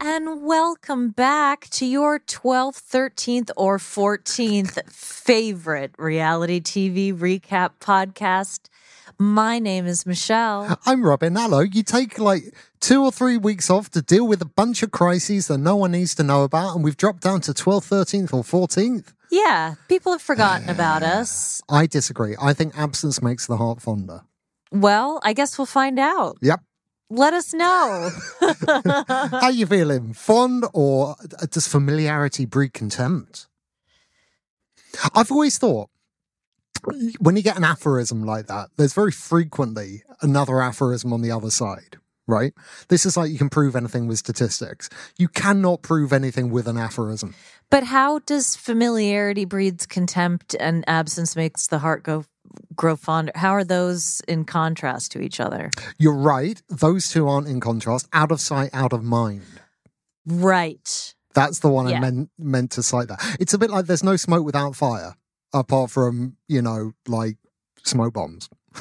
and welcome back to your 12th, 13th, or 14th favorite reality TV recap podcast. My name is Michelle. I'm Robin. Hello. You take like two or three weeks off to deal with a bunch of crises that no one needs to know about, and we've dropped down to 12th, 13th, or 14th. Yeah, people have forgotten about us. I disagree. I think absence makes the heart fonder. Well, I guess we'll find out. Yep. Let us know. How you feeling? Fond or uh, does familiarity breed contempt? I've always thought when you get an aphorism like that, there's very frequently another aphorism on the other side, right? This is like you can prove anything with statistics. You cannot prove anything with an aphorism. but how does familiarity breeds contempt and absence makes the heart go grow fonder? How are those in contrast to each other? You're right. Those two aren't in contrast. Out of sight, out of mind. Right. That's the one Yeah. I meant meant to cite that. It's a bit like there's no smoke without fire, apart from, you know, like smoke bombs.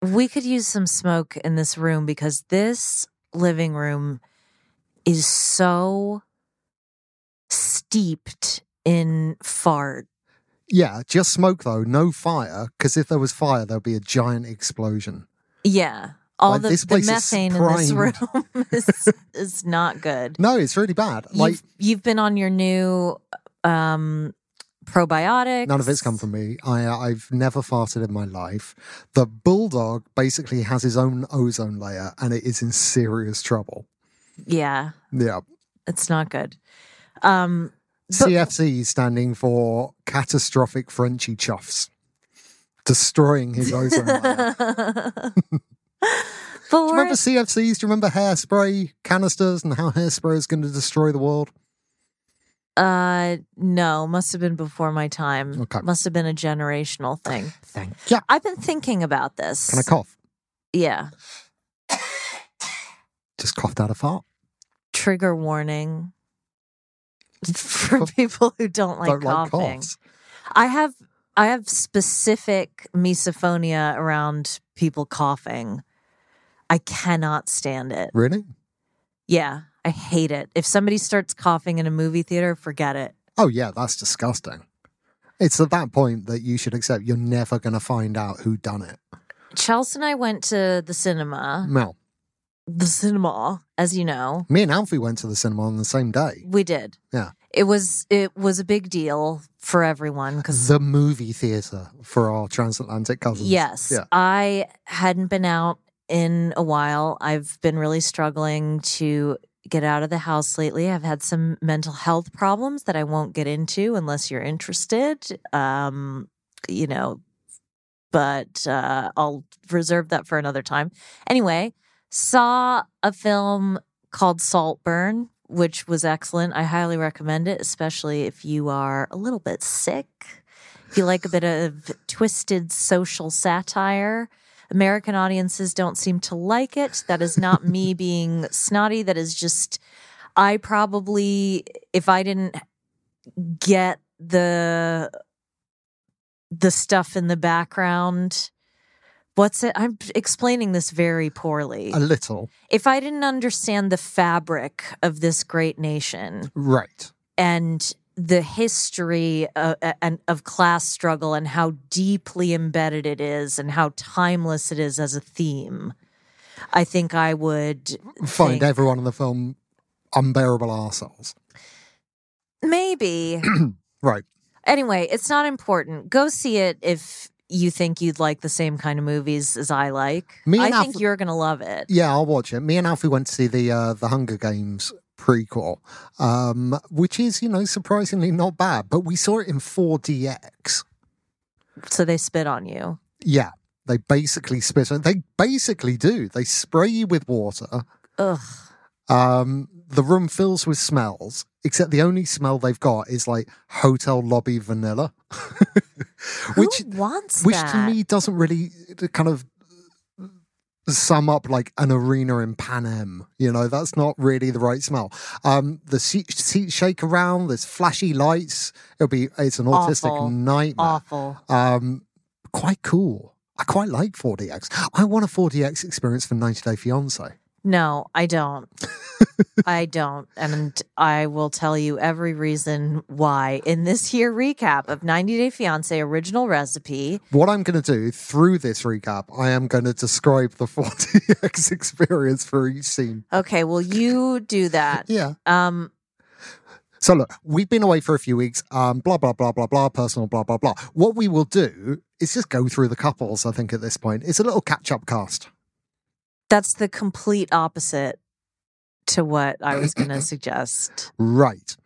We could use some smoke in this room because this living room is so steeped in fart. Yeah, just smoke though, no fire, because if there was fire, there'd be a giant explosion. Yeah. All Like, the, the methane in this room is, is not good. No, it's really bad. Like you've, you've been on your new um, probiotics. none of it's come from me. I I've never farted in my life. The bulldog basically has his own ozone layer, and it is in serious trouble. Yeah, Yeah, it's not good. Um, CFC standing for catastrophic Frenchy chuffs, destroying his ozone layer. Do you remember CFCs? Do you remember hairspray canisters and how hairspray is going to destroy the world? uh, no, must have been before my time. Okay. Must have been a generational thing. Thank you. I've been thinking about this. Can I cough? Yeah. Just coughed out a fart. Trigger warning for people who don't like Don't like coughing. coughs. I have I have specific misophonia around people coughing. I cannot stand it. Really? Yeah, I hate it. If somebody starts coughing in a movie theater, forget it. Oh, yeah, that's disgusting. It's at that point that you should accept you're never going to find out who done it. Chelsea and I went to the cinema. Mel, The cinema, as you know. me and Alfie went to the cinema on the same day. We did. Yeah. It was it was a big deal for everyone because The movie theater for our transatlantic cousins. Yes. Yeah. I hadn't been out in a while. I've been really struggling to get out of the house lately. I've had some mental health problems that I won't get into unless you're interested. Um, you know, but uh, I'll reserve that for another time. Anyway, saw a film called Saltburn which was excellent. I highly recommend it, especially if you are a little bit sick. If you like a bit of twisted social satire, American audiences don't seem to like it. That is not me being snotty. That is just, I probably, if I didn't get the the stuff in the background what's it i'm explaining this very poorly A little. if i didn't understand the fabric of this great nation Right. and the history uh, of, and of class struggle and how deeply embedded it is and how timeless it is as a theme i think i would Find think- everyone in the film unbearable arseholes. maybe Right. Anyway, it's not important. Go see it if you think you'd like the same kind of movies as I like. Me I and think you're going to love it. Yeah, I'll watch it. Me and Alfie went to see the uh, the Hunger Games prequel, um, which is you know surprisingly not bad. But we saw it in 4DX. So they spit on you. Yeah, they basically spit. On. They basically do. They spray you with water. Ugh. Um, the room fills with smells, except the only smell they've got is like hotel lobby vanilla, which wants which that? to me doesn't really uh, kind of sum up like an arena in Panem. You know, that's not really the right smell. Um, the seat, seats shake around. There's flashy lights. It'll be it's an autistic Awful. nightmare. Awful. Um, quite cool. I quite like 4DX. I want a 4DX experience for 90 Day Fiance. No, I don't. I don't. And I will tell you every reason why in this here recap of 90 Day Fiance original recipe. What I'm going to do through this recap, I am going to describe the 4DX experience for each scene. Okay, well, you do that. Yeah. Um, So look, we've been away for a few weeks. Um, blah blah blah blah blah. Personal blah blah blah. What we will do is just go through the couples. I think at this point, it's a little catch up cast. That's the complete opposite to what I was going to suggest. Right.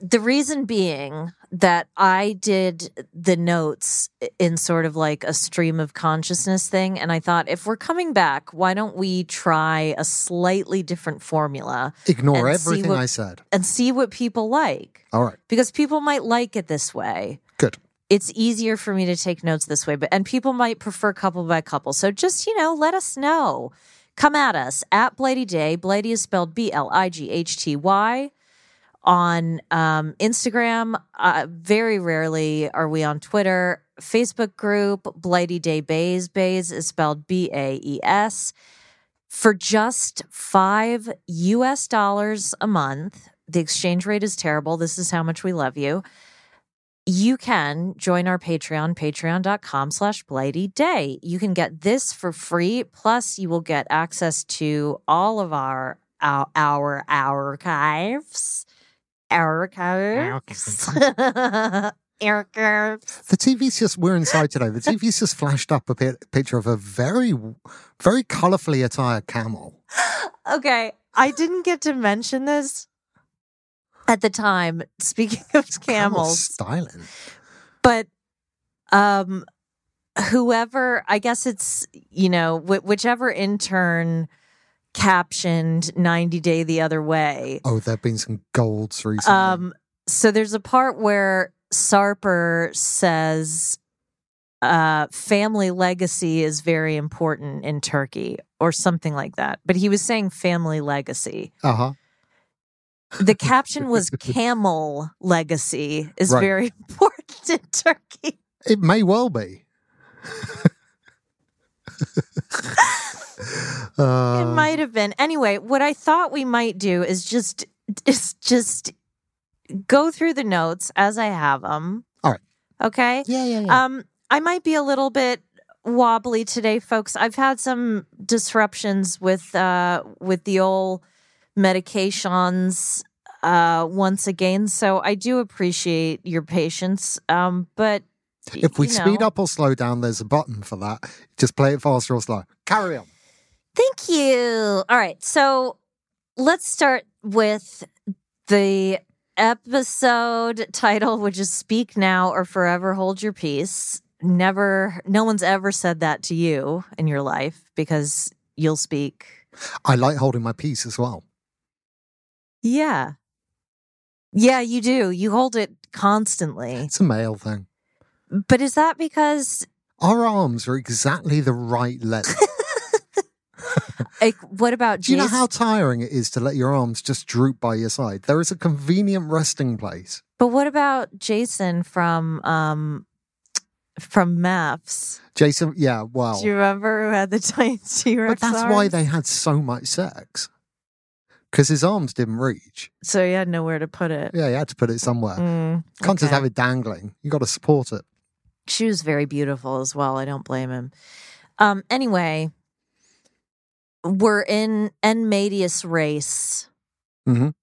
the reason being that I did the notes in sort of like a stream of consciousness thing. And I thought, if we're coming back, why don't we try a slightly different formula Ignore everything what- I said. and see what people like? All right. Because people might like it this way. Good. It's easier for me to take notes this way, but and people might prefer couple by couple. So just, you know, let us know. Come at us at Blighty Day. Blighty is spelled B L I G H T Y on um, Instagram. Uh, very rarely are we on Twitter. Facebook group Blighty Day Baes. Baes is spelled B A E S. For just five US dollars a month, the exchange rate is terrible. This is how much we love you. You can join our Patreon, patreon.com slash blighty day. You can get this for free. Plus, you will get access to all of our our, our archives. Archives. Archives. The TV's just we're inside today. The TV's just flashed up a picture of a very, very colourfully attired camel. Okay, I didn't get to mention this at the time. Speaking of Camel camels, styling. but um whoever i guess it's you know wh- whichever intern captioned 90 day the other way Oh, there've been some golds recently. um so there's a part where sarper says uh family legacy is very important in turkey or something like that but he was saying family legacy uh huh. The caption was camel legacy is Right. very important in turkey It may well be. uh, it might have been. Anyway, what I thought we might do is just is just go through the notes as I have them. All right. Okay. Yeah, yeah, yeah. Um, I might be a little bit wobbly today, folks. I've had some disruptions with uh with the old medications uh once again, so I do appreciate your patience. Um, but if we you speed know. up or slow down, there's a button for that. Just play it faster or slow. Carry on. Thank you. All right. So let's start with the episode title, which is Speak Now or Forever Hold Your Peace. Never, no one's ever said that to you in your life because you'll speak. I like holding my peace as well. Yeah. Yeah, you do. You hold it constantly. It's a male thing. But is that because Our arms are exactly the right length. like what about Do you know how tiring it is to let your arms just droop by your side? There is a convenient resting place. but what about Jason from um from Maps? Jason, yeah, well, Do you remember who had the giant T-Rex but that's why they had so much sex. Because his arms didn't reach. So he had nowhere to put it. Yeah, you had to put it somewhere. Mm, Can't just have it dangling. You got to support it. She was very beautiful as well. I don't blame him. Um. Anyway, we're in en medias race. Mhm.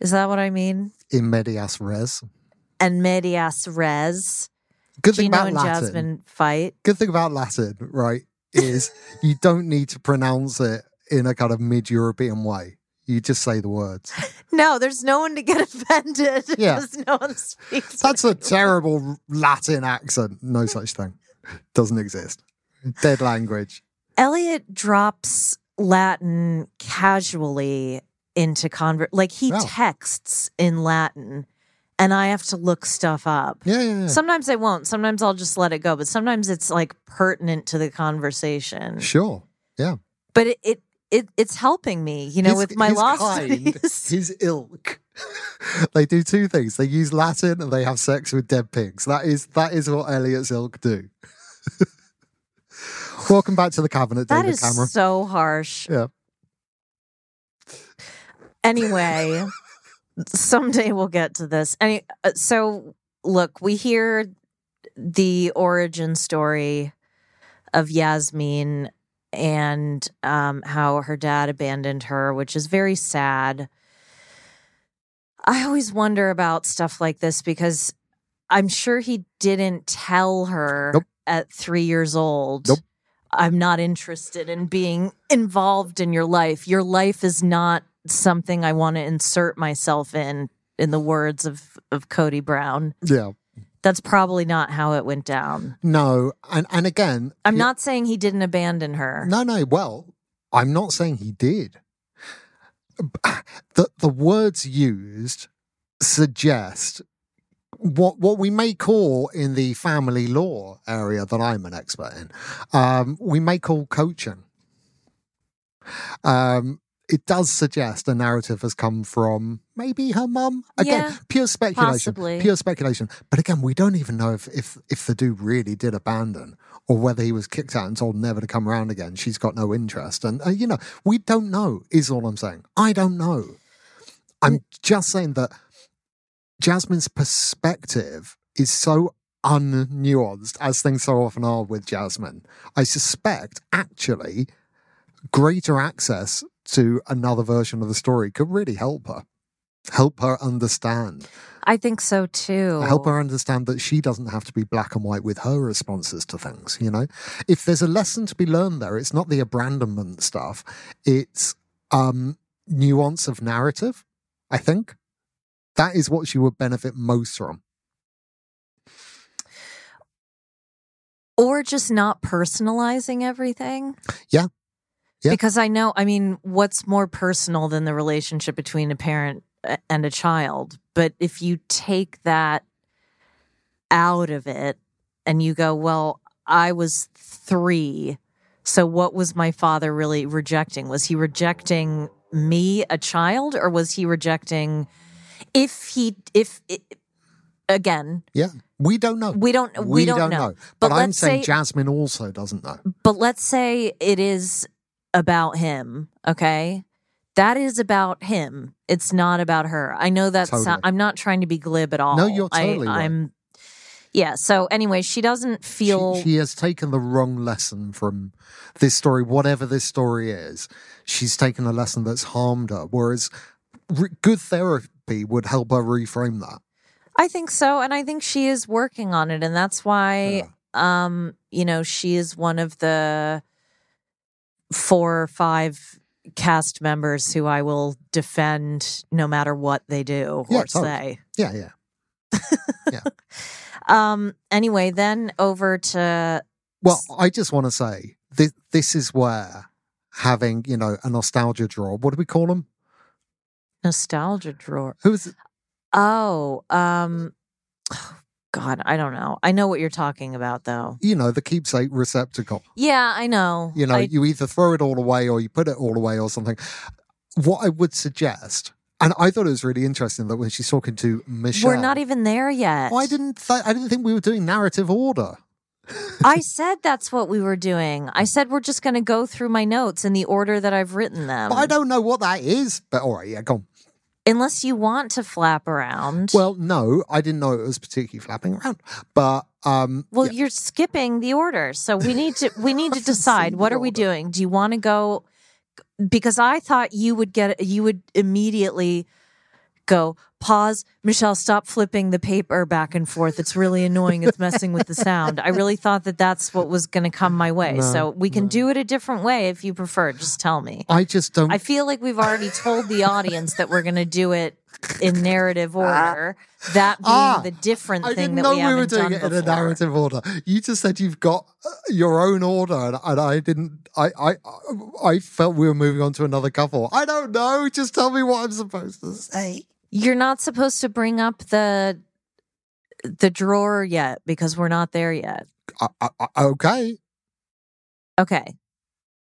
Is that what I mean? In medias res. En medias res. Good thing Gino about and Latin. Jasmine fight. Good thing about Latin, right, is you don't need to pronounce it in a kind of mid-European way. You just say the words. No, there's no one to get offended. Yeah. no one speaks. That's a terrible Latin accent. No such thing. Doesn't exist. Dead language. Elliot drops Latin casually into convert. Like he Yeah. texts in Latin, and I have to look stuff up. Yeah, yeah, yeah. Sometimes I won't. Sometimes I'll just let it go. But sometimes it's like pertinent to the conversation. Sure. Yeah. But it it, it it's helping me, you know, His- with my law kind, studies. his ilk. they do two things. They use Latin and they have sex with dead pigs. That is that is what Elliot's ilk do. Welcome back to the cabinet, That David is Cameron. so harsh. Yeah. Anyway, someday we'll get to this. Any, uh, so look, we hear the origin story of Yasmin and um, how her dad abandoned her, which is very sad. I always wonder about stuff like this because I'm sure he didn't tell her Nope. at three years old. Nope. I'm not interested in being involved in your life. Your life is not something I want to insert myself in, in the words of, of Cody Brown. Yeah. That's probably not how it went down. No. And and again I'm not saying he didn't abandon her. No, no. Well, I'm not saying he did. The the words used suggest what what we may call in the family law area that I'm an expert in, um, we may call coaching. Um, it does suggest a narrative has come from maybe her mum. Again, Yeah, pure speculation. possibly. Pure speculation. But again, we don't even know if, if if the dude really did abandon or whether he was kicked out and told never to come around again. She's got no interest, and uh, you know we don't know. Is all I'm saying. I don't know. I'm just saying that Jasmine's perspective is so unnuanced, as things so often are with Jasmine. I suspect actually greater access to another version of the story could really help her. Help her understand. I think so too. Help her understand that she doesn't have to be black and white with her responses to things, you know? If there's a lesson to be learned there, it's not the abandonment stuff, it's um nuance of narrative, I think. That is what she would benefit most from. or just not personalizing everything. Yeah. Yeah. Because I know, I mean, what's more personal than the relationship between a parent and a child? But if you take that out of it and you go, well, I was three. So what was my father really rejecting? Was he rejecting me, a child, or was he rejecting if he, if, again, Yeah. We don't know. we don't, we, don't, know. But, But I'm saying say- Jasmine also doesn't know. But let's say it is about him, okay? That is about him. It's not about her. I know that's, Totally. sound, I'm not trying to be glib at all. No, you're totally I, right. I'm Yeah, so anyway, she doesn't feel She, she has taken the wrong lesson from this story, whatever this story is. She's taken a lesson that's harmed her, whereas re- good therapy would help her reframe that. I think so, and I think she is working on it, and that's why, um, you know, she is one of the four or five cast members who I will defend no matter what they do Yeah, or totally. say. Yeah, yeah. Yeah. Um. Anyway, then over to Well, I just want to say this, this is where having, you know, a nostalgia drawer, what do we call them? Nostalgia drawer. Who was it? Oh, um, God, I don't know. I know what you're talking about, though. You know, the keepsake receptacle. Yeah, I know. You know, I- you either throw it all away or you put it all away or something. What I would suggest, and I thought it was really interesting that when she's talking to Michelle, we're not even there yet. Oh, I didn't. Th- I didn't think we were doing narrative order. I said that's what we were doing. I said we're just going to go through my notes in the order that I've written them. But I don't know what that is. But all right, yeah, go on. Unless you want to flap around. Well, no, I didn't know it was particularly flapping around. But um, Well, yeah. you're skipping the order. So we need to we need to decide what are we doing? Do you want to go because I thought you would get you would immediately go pause Michelle stop flipping the paper back and forth it's really annoying it's messing with the sound I really thought that that's what was going to come my way No, so we can no. do it a different way if you prefer just tell me I just don't. I feel like we've already told the audience that we're going to do it in narrative order that being Ah, the different I thing didn't that know we were doing it in a narrative order. You just said you've got uh, your own order, and, and I didn't. I, I I felt we were moving on to another couple. I don't know. Just tell me what I'm supposed to say. You're not supposed to bring up the the drawer yet because we're not there yet. I, I, I- okay. Okay.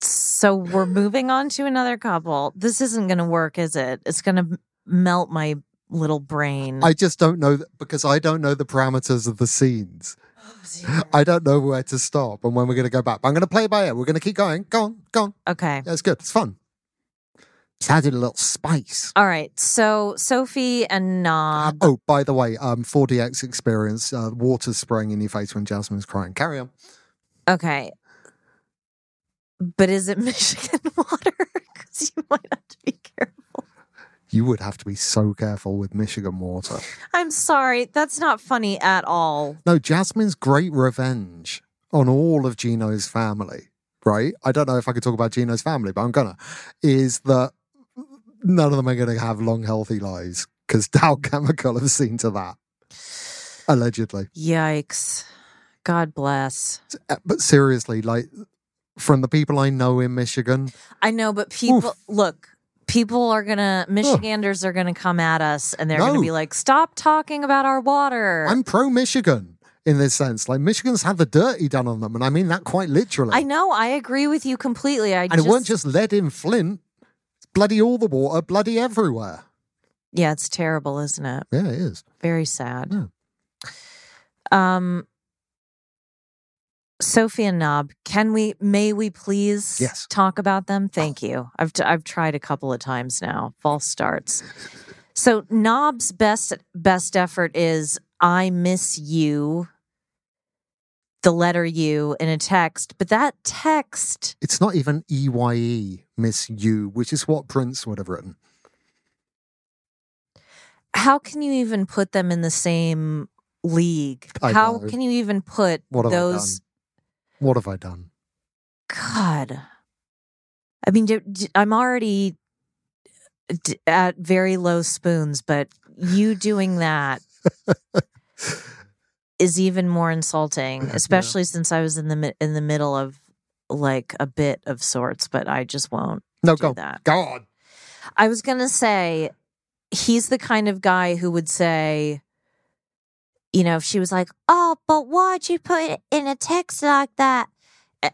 So we're moving on to another couple. This isn't going to work, is it? It's going to melt my little brain. I just don't know th- because I don't know the parameters of the scenes. Oh, I don't know where to stop and when we're going to go back. But I'm going to play by it. We're going to keep going. Go on, go on. okay. Yeah, it's good. It's fun. It's added a little spice. All right. So Sophie and Knob. Oh, by the way, um, 4DX experience, uh, water spraying in your face when Jasmine's crying. Carry on. Okay. But is it Michigan water? Because you might have to be careful. You would have to be so careful with Michigan water. I'm sorry. That's not funny at all. No, Jasmine's great revenge on all of Gino's family, right? I don't know if I could talk about Gino's family, but I'm gonna. Is that none of them are gonna have long, healthy lives because Dow Chemical have seen to that. Allegedly. Yikes. God bless. Uh, But seriously, like from the people I know in Michigan, I know, but people Oof. look. People are gonna Michiganders are gonna come at us, and they're gonna be like, "Stop talking about our water." I'm pro Michigan in this sense. Like Michigan's had the dirty done on them, and I mean that quite literally. I know. I agree with you completely. I and just, it weren't just lead in Flint. Bloody all the water, bloody everywhere. yeah, it's terrible, isn't it? Yeah, it is. Very sad. Yeah. Um, Sophie and Knob, can we? May we please? Yes. Talk about them. Thank you. I've t- I've tried a couple of times now. False starts. So Knob's best best effort is I miss you. The letter U in a text, but that text It's not even EYE, Miss You, which is what Prince would have written. how can you even put them in the same league? I how know. can you even put What those? What have I done? God, I mean, I'm already at very low spoons, but you doing that is even more insulting, especially since I was in the in the middle of like a bit of sorts. But I just won't. No, do go. that. Go on. I was gonna say he's the kind of guy who would say, you know, if she was like, "Oh, but why'd you put it in a text like that?"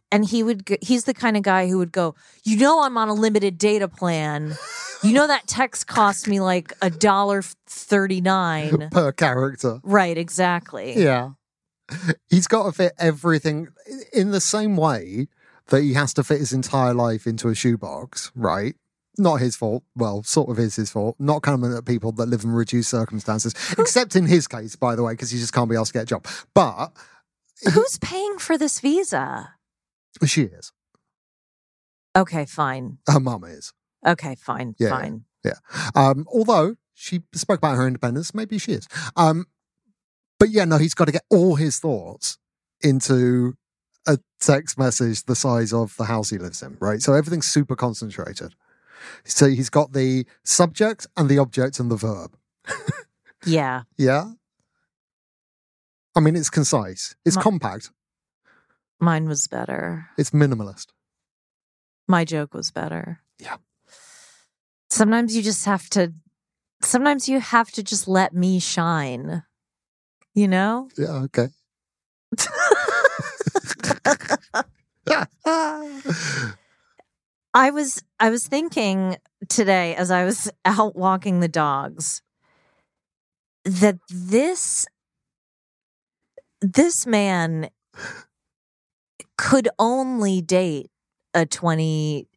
And he would, g- he's the kind of guy who would go, "You know, I'm on a limited data plan. You know that text cost me like a dollar thirty nine. Per character. Right? Exactly. Yeah. He's got to fit everything in the same way that he has to fit his entire life into a shoebox, right? Not his fault. Well, sort of is his fault. Not coming at people that live in reduced circumstances, except in his case, by the way, because he just can't be asked to get a job. But Who's paying for this visa? She is. Okay, fine. Her mum is. Okay, fine. Yeah. Fine. Um, although she spoke about her independence, maybe she is. Um, but yeah, no, he's got to get all his thoughts into a text message the size of the house he lives in, right? So everything's super concentrated. So he's got the subject and the object and the verb. Yeah. Yeah. I mean, it's concise, it's My- compact, Mine was better. it's minimalist. My joke was better. Yeah. Sometimes you just have to sometimes you have to just let me shine. You know? Yeah, okay. I was I was thinking today as I was out walking the dogs that this this man could only date a 20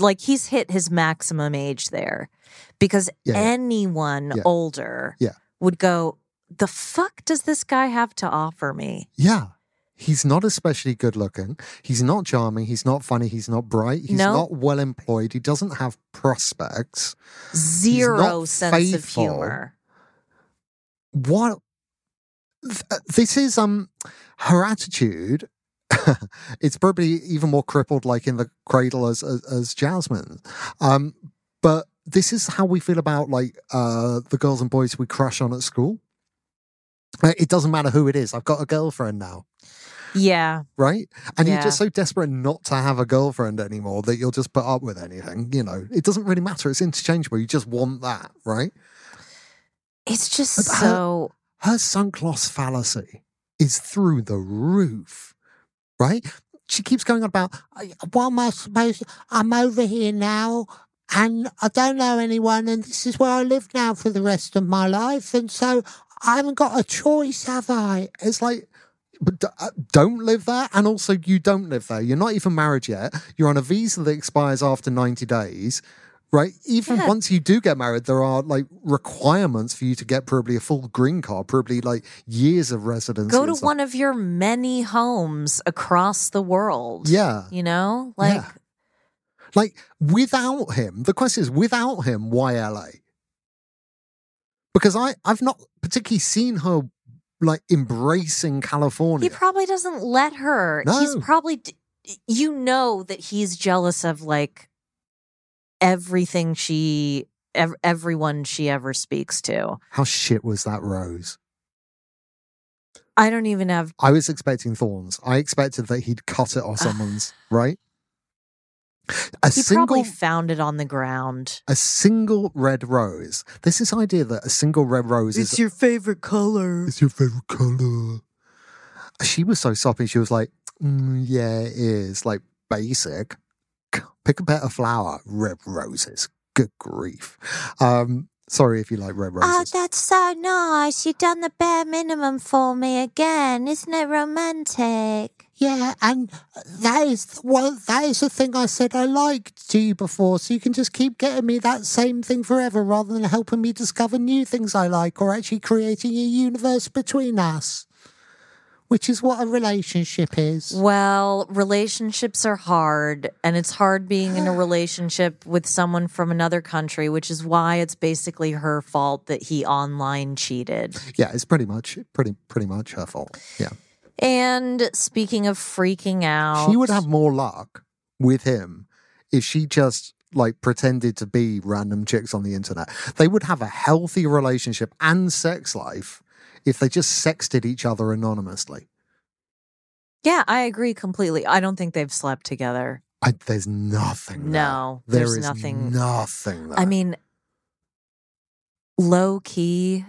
like he's hit his maximum age there because Yeah, anyone Yeah. older Yeah. would go the fuck does this guy have to offer me yeah. He's not especially good looking. He's not charming. He's not funny. He's not bright. He's No. not well employed. He doesn't have prospects. zero sense of humor What? uh, This is um her attitude. it's probably even more crippled, like in the cradle as as, as Jasmine. Um, but this is how we feel about like uh the girls and boys we crush on at school. It doesn't matter who it is. I've got a girlfriend now. yeah right? And you're just so desperate not to have a girlfriend anymore that you'll just put up with anything. You know, it doesn't really matter. It's interchangeable. You just want that, right? it's just But her- so Her sunk loss fallacy is through the roof, right? She keeps going on about, "I- what am I supposed I'm over here now and I don't know anyone and this is where I live now for the rest of my life. And so I haven't got a choice, have I? It's like, but uh, don't live there. And also, you don't live there. You're not even married yet. You're on a visa that expires after 90 days. Right. Even Yeah. once you do get married, there are like requirements for you to get probably a full green card, probably like years of residence. go to one of your many homes across the world Yeah. you know like Yeah. Like without him, the question is without him, why LA? Because I, I've not particularly seen her like embracing California. he probably doesn't let her he's probably you know that he's jealous of like everything she ev- everyone she ever speaks to How shit was that rose? i don't even have I was expecting thorns. I expected that he'd cut it off someone's, right? A he single probably found it on the ground a single red rose. There's this idea that a single red rose is your favorite color It's your favorite color. She was so soppy. She was like, "Mm, "Yeah, it is like basic. Pick a better flower. Red roses. Good grief." Um, sorry if you like red roses. Oh, that's so nice. You've done the bare minimum for me again. Isn't it romantic? yeah, and that is well, that is the thing I said I liked to you before. So you can just keep getting me that same thing forever, rather than helping me discover new things I like, or actually creating a universe between us. Which is what a relationship is. Well, relationships are hard, and it's hard being in a relationship with someone from another country, which is why it's basically her fault that he online cheated. Yeah, it's pretty much pretty pretty much her fault. Yeah. And speaking of freaking out, She would have more luck with him if she just like pretended to be random chicks on the internet. They would have a healthy relationship and sex life if they just sexted each other anonymously. Yeah, I agree completely. I don't think they've slept together. I, there's nothing. No, there. there's There is nothing. Nothing. There. I mean, low key,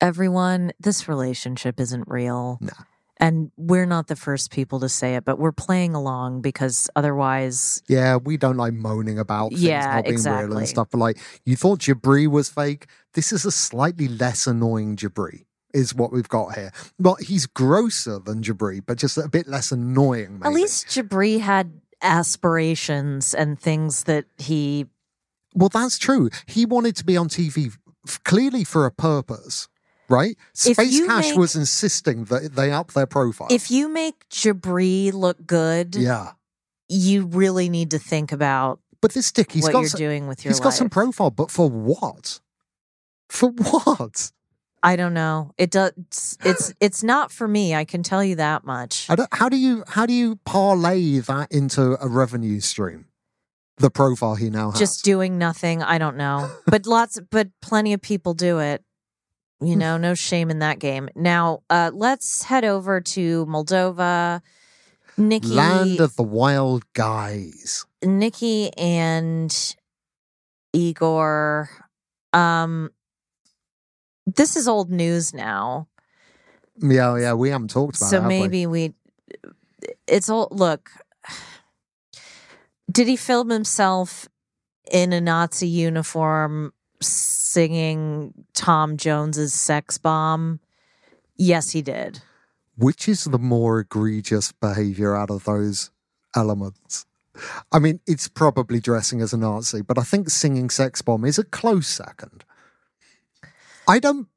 everyone, this relationship isn't real. No. And we're not the first people to say it, but we're playing along because otherwise, yeah, we don't like moaning about things Yeah, not being real and stuff. But like, you thought Jibri was fake. This is a slightly less annoying Jibri. Is what we've got here. Well, he's grosser than Jibri, but just a bit less annoying. at least Jibri had aspirations and things that he. Well, that's true. He wanted to be on TV f- clearly for a purpose, right? Space Cash make- was insisting that they up their profile. If you make Jibri look good, yeah, you really need to think about but this dick, he's what got you're some, doing with your he's life. got some profile, but for what? For what? I don't know. It does. It's, it's not for me. I can tell you that much. How do you how do you parlay that into a revenue stream? The profile he now has. Just doing nothing. I don't know. But lots. But plenty of people do it. You know, no shame in that game. Now, uh, let's head over to Moldova. Nikki, land of the wild guys. Nikki, and Igor. Um, this is old news now. Yeah, yeah, we haven't talked about it. so we? maybe we it's all look did he film himself in a nazi uniform singing tom jones's sex bomb yes he did Which is the more egregious behavior out of those elements? I mean, it's probably dressing as a Nazi, but I think singing Sex Bomb is a close second. I don't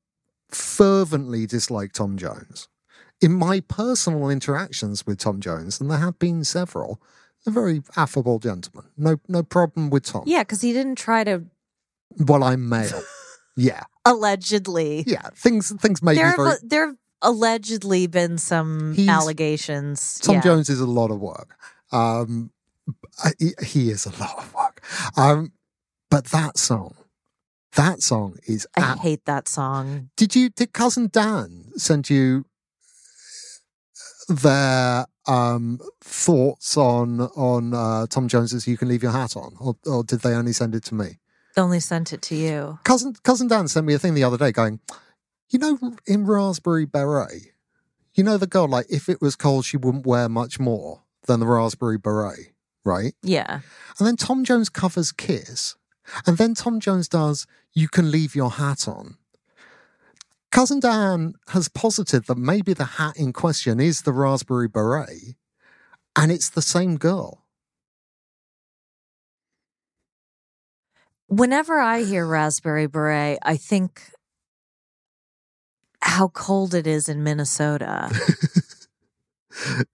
fervently dislike Tom Jones. In my personal interactions with Tom Jones, and there have been several, a very affable gentleman. No no problem with Tom. yeah because he didn't try to Well, I'm male. yeah. allegedly Yeah. Things things may there be very have there have allegedly been some He's- allegations Tom yeah. Jones is a lot of work. Um, he, he is a lot of work. Um, but that song, that song is. i hate that song did you? Did cousin Dan send you their um, thoughts on on uh, Tom Jones's "You Can Leave Your Hat On," or, or did they only send it to me? They only sent it to you Cousin cousin Dan sent me a thing the other day, going, you know, in Raspberry Beret, you know the girl like if it was cold, she wouldn't wear much more than the Raspberry Beret, right? yeah And then Tom Jones covers Kiss, and then Tom Jones does "You Can Leave Your Hat On." Cousin Dan has posited that maybe the hat in question is the Raspberry Beret, and it's the same girl. whenever I hear raspberry beret, I think how cold it is in Minnesota.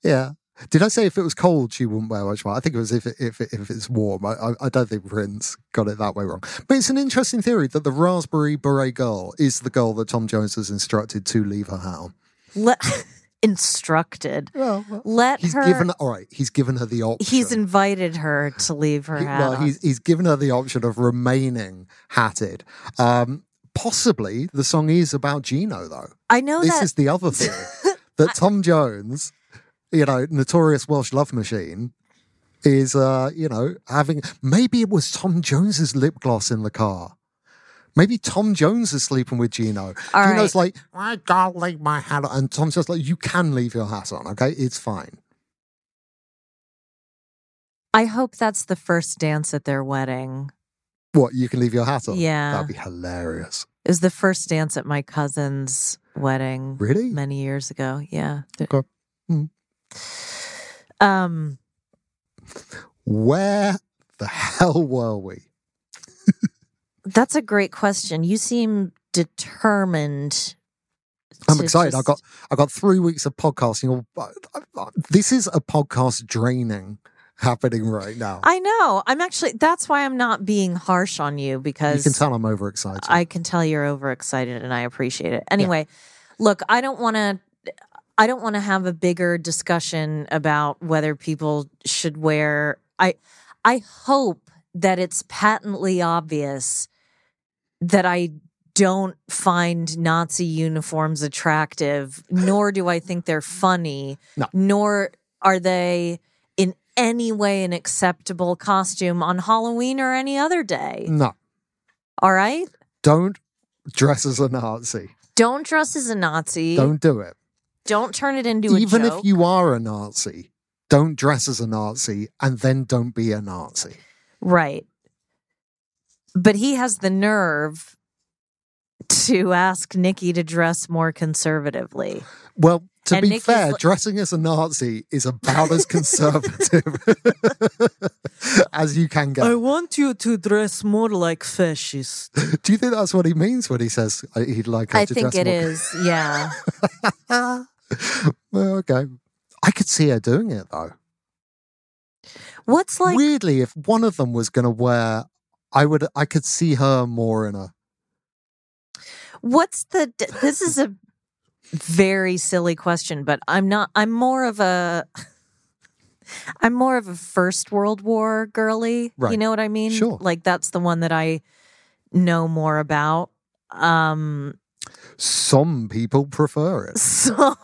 Yeah. Did I say if it was cold, she wouldn't wear much more? I think it was if it, if it, if it's warm. I, I, don't think Prince got it that way wrong. But it's an interesting theory that the Raspberry Beret girl is the girl that Tom Jones has instructed to leave her on. Let, instructed. Well, Let he's her. given all right. He's given her the option. he's invited her to leave her He- well, he's he's given her the option of remaining hatted. Um, possibly the song is about Gino though. I know this that. is the other thing that Tom Jones, you know, notorious Welsh love machine, is uh, you know, having maybe it was Tom Jones's lip gloss in the car. Maybe Tom Jones is sleeping with Gino. All Gino's right. like, I can't leave my hat on. And Tom's just like, you can leave your hat on, okay? It's fine. I hope that's the first dance at their wedding. What, you can leave your hat on? Yeah. That'd be hilarious. It was the first dance at my cousin's wedding Really? many years ago. Yeah. Okay. Um. Where the hell were we? That's a great question. You seem determined. I'm excited. I just- got I got three weeks of podcasting. This is a podcast draining happening right now. I know. I'm actually. That's why I'm not being harsh on you because you can tell I'm overexcited. I can tell you're overexcited, and I appreciate it. Anyway, look, I don't want to. I don't want to have a bigger discussion about whether people should wear. I. I hope that it's patently obvious that I don't find Nazi uniforms attractive, nor do I think they're funny, No. nor are they in any way an acceptable costume on Halloween or any other day. no, All right? don't dress as a Nazi. Don't dress as a Nazi. Don't do it. Don't turn it into a Even joke. if you are a Nazi, don't dress as a Nazi and then don't be a Nazi. Right. But he has the nerve to ask Nikki to dress more conservatively. Well, to And be Nikki's fair, li- dressing as a Nazi is about as conservative as you can get. I want you to dress more like fascist. Do you think that's what he means when he says uh, he'd like us I to think dress it more? is. Yeah. Well, okay. I could see her doing it though. What's like Weirdly, if one of them was going to wear, I would, I could see her more in a. what's the this is a very silly question, but I'm not I'm more of a I'm more of a first world war girly. You know what I mean? Sure. Like that's the one that I know more about. Um Some people prefer it so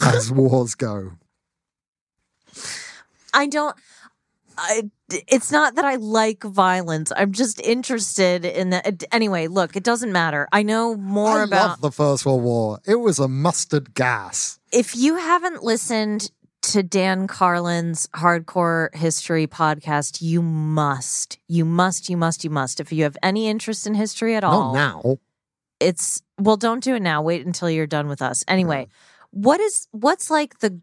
as wars go. I don't I, it's not that I like violence. I'm just interested in that. Anyway, look, it doesn't matter. I know more I about. love the First World War. It was a mustard gas. if you haven't listened to Dan Carlin's Hardcore History podcast, you must, you must, you must, you must. If you have any interest in history at all, Not now. it's well, don't do it now. Wait until you're done with us. Anyway, what is what's like the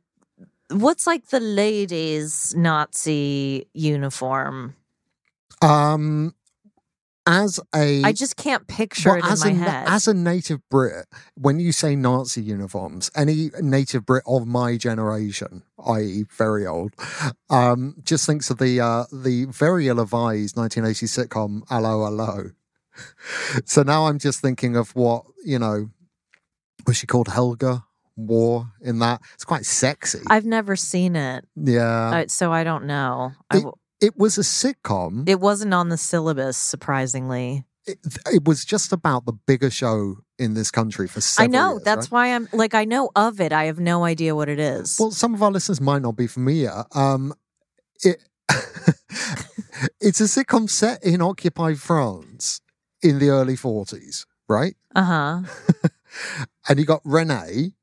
what's like the ladies' Nazi uniform? Um, as a I just can't picture Well, it in as my a, head. As a native Brit, when you say Nazi uniforms, any native Brit of my generation, i.e., very old, um, just thinks of the uh, the very ill-advised 1980s sitcom "'Allo 'Allo." so now I'm just thinking of what you know. Was she called Helga? War in that? It's quite sexy. I've never seen it, yeah, uh, so I don't know. It- w it was a sitcom. it wasn't on the syllabus, surprisingly. It, it was just about the bigger show in this country for I know. years, that's right? why I'm like, I know of it. I have no idea what it is. Well, some of our listeners might not be familiar. Um, it it's a sitcom set in occupied France in the early 40s, right? Uh huh. And you got René,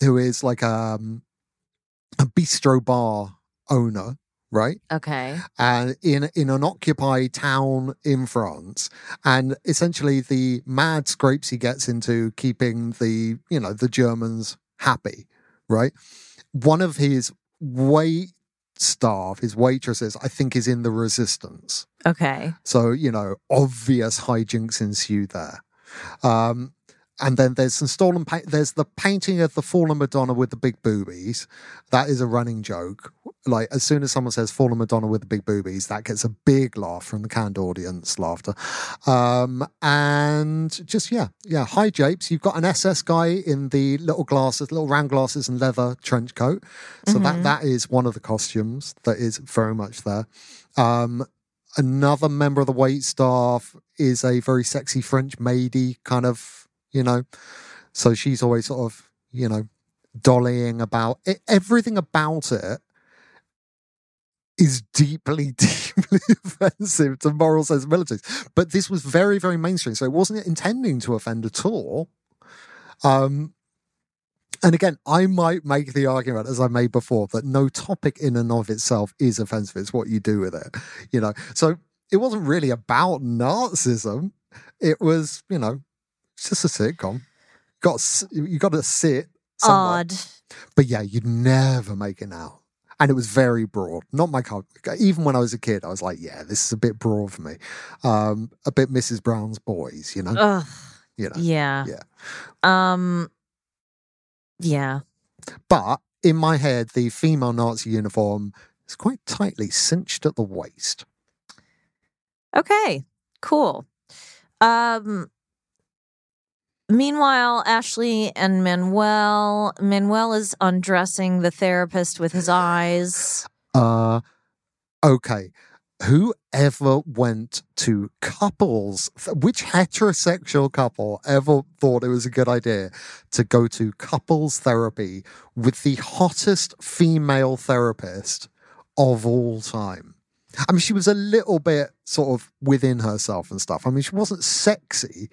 who is like um, a bistro bar owner, right? Okay. and in in an occupied town in France, and essentially the mad scrapes he gets into keeping the you know the Germans happy, right? One of his wait staff, his waitresses, I think, is in the resistance. Okay. So you know, obvious hijinks ensue there. Um, and then there's some stolen paint. There's the painting of the fallen Madonna with the big boobies. That is a running joke. Like as soon as someone says fallen Madonna with the big boobies, that gets a big laugh from the canned audience laughter. Um, and just yeah, yeah. Hi Japes, you've got an SS guy in the little glasses, little round glasses and leather trench coat. So that that is one of the costumes that is very much there. Um, another member of the wait staff is a very sexy French maidy kind of, you know. So she's always sort of, you know, dollying about it, everything about it is deeply, deeply offensive to moral sensibilities. But this was very, very mainstream. So it wasn't intending to offend at all. Um, and again, I might make the argument, as I made before, that no topic in and of itself is offensive. It's what you do with it, you know. So it wasn't really about Nazism. It was, you know, it's just a sitcom. Got you got to sit. somewhere. Odd. But yeah, you'd never make it now. And it was very broad. Not my kind. Even when I was a kid, I was like, yeah, this is a bit broad for me. Um, a bit Mrs. Brown's boys, you know. Ugh. you know. Yeah. Yeah. Um. Yeah. But in my head, the female Nazi uniform is quite tightly cinched at the waist. Okay. Cool. Um. Meanwhile, Ashley and Manuel. Manuel is undressing the therapist with his eyes. Uh, okay. Whoever went to couples, which heterosexual couple ever thought it was a good idea to go to couples therapy with the hottest female therapist of all time? I mean, she was a little bit sort of within herself and stuff. I mean, she wasn't sexy.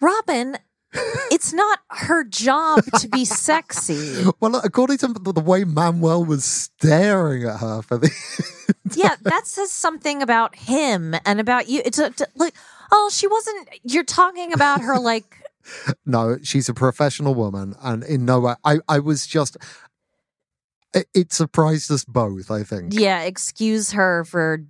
Robin, it's not her job to be sexy. Well, according to the way Manuel was staring at her for the. Yeah, that says something about him and about you. It's a, like, oh, she wasn't. You're talking about her like. No, she's a professional woman, and in no way, I, I was just. It, it surprised us both. I think. Yeah, excuse her for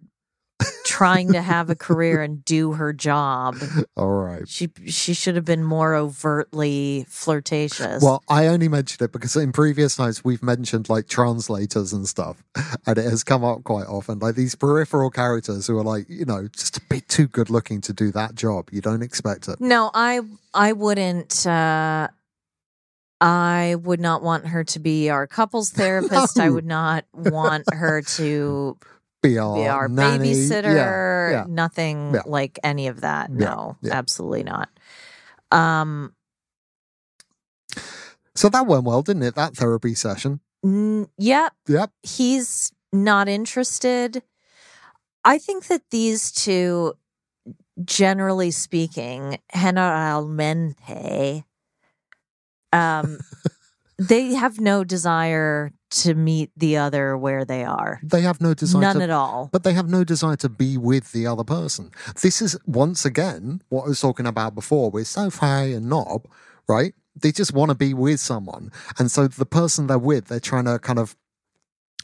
trying to have a career and do her job. All right. She she should have been more overtly flirtatious. Well, I only mentioned it because in previous times we've mentioned like translators and stuff, and it has come up quite often. Like these peripheral characters who are like, you know, just a bit too good looking to do that job. You don't expect it. no, I I wouldn't. uh I would not want her to be our couples therapist. I would not want her to Be our, nanny. babysitter. Yeah, yeah. Nothing Yeah. like any of that. No, absolutely not. Um, So that went well, didn't it? That therapy session. n- yep. Yep. He's not interested. I think that these two, generally speaking, generalmente, um, they have no desire to meet the other where they are. They have no desire None to, at all. but they have no desire to be with the other person. This is once again what I was talking about before with Sophie and Rob, right? They just want to be with someone. And so the person they're with, they're trying to kind of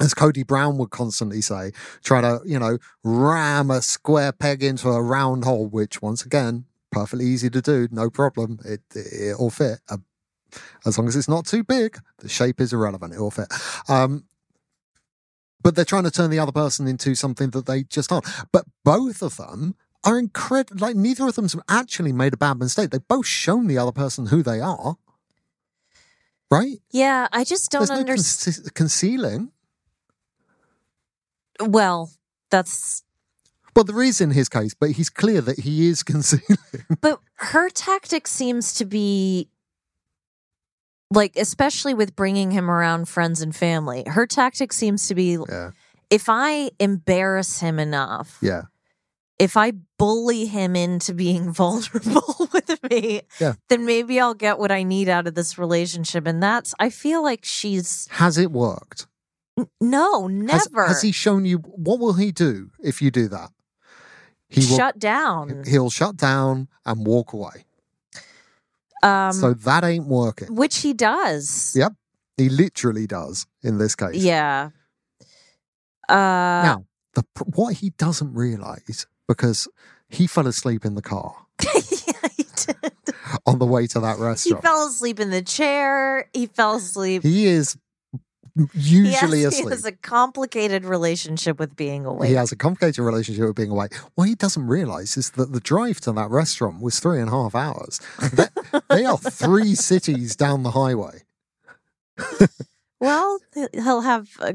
as Cody Brown would constantly say, try to, you know, ram a square peg into a round hole, which once again, perfectly easy to do, no problem. It it'll fit. Uh, as long as it's not too big, the shape is irrelevant. It will fit. Um, but they're trying to turn the other person into something that they just aren't. But both of them are incredible. Like neither of them's actually made a bad mistake. They've both shown the other person who they are. Right? Yeah, I just don't no understand. conce- concealing. well, that's Well, there is in his case, but he's clear that he is concealing. But her tactic seems to be like, especially with bringing him around friends and family, her tactic seems to be yeah. if I embarrass him enough, Yeah. if I bully him into being vulnerable with me, Yeah. then maybe I'll get what I need out of this relationship. And that's, I feel like she's, Has it worked? n- no, Has- never. Has, he shown you what will he do if you do that? He will shut down. he'll shut down and walk away. Um, so that ain't working. which he does. Yep. He literally does in this case. Yeah. Uh, Now, the what he doesn't realize because he fell asleep in the car yeah, he did. on the way to that restaurant. He fell asleep in the chair. He fell asleep. He is usually has, asleep. He has a complicated relationship with being awake. He has a complicated relationship with being awake. What he doesn't realize is that the drive to that restaurant was three and a half hours. They, they are three cities down the highway. Well, he'll have a,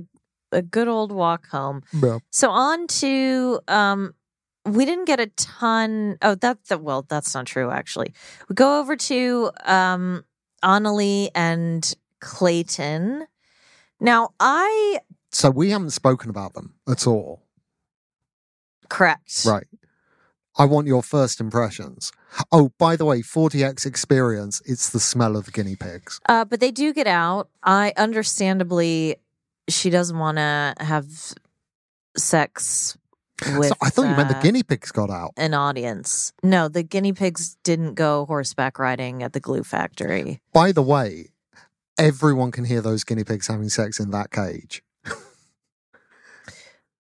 a good old walk home. Yeah. So on to um we didn't get a ton oh that, that well that's not true actually. We go over to um Anali and Clayton. Now I So we haven't spoken about them at all. correct. Right. I want your first impressions. Oh, by the way, 40x experience, it's the smell of guinea pigs. Uh, but they do get out. I understandably, she doesn't want to have sex with. so I thought you meant the uh, guinea pigs got out. An audience. No, the guinea pigs didn't go horseback riding at the glue factory. By the way, everyone can hear those guinea pigs having sex in that cage.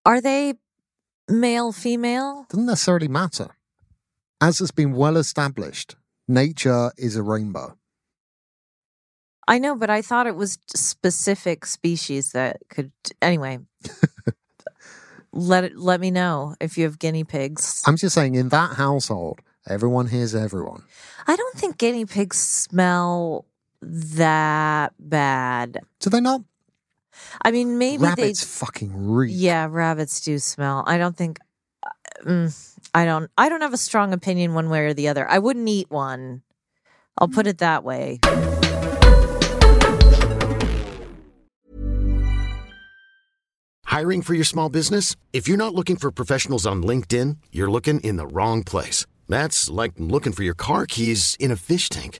Are they male, female? Doesn't necessarily matter. As has been well established, nature is a rainbow. I know, but I thought it was specific species that could. Anyway, let it, let me know if you have guinea pigs. I'm just saying, in that household, everyone hears everyone. I don't think guinea pigs smell that bad. Do they not? I mean, maybe Rabbits they. fucking reek. Yeah, rabbits do smell. I don't think. Mm, I don't. I don't have a strong opinion one way or the other. I wouldn't eat one. I'll put it that way. Hiring for your small business? If you're not looking for professionals on LinkedIn, you're looking in the wrong place. That's like looking for your car keys in a fish tank.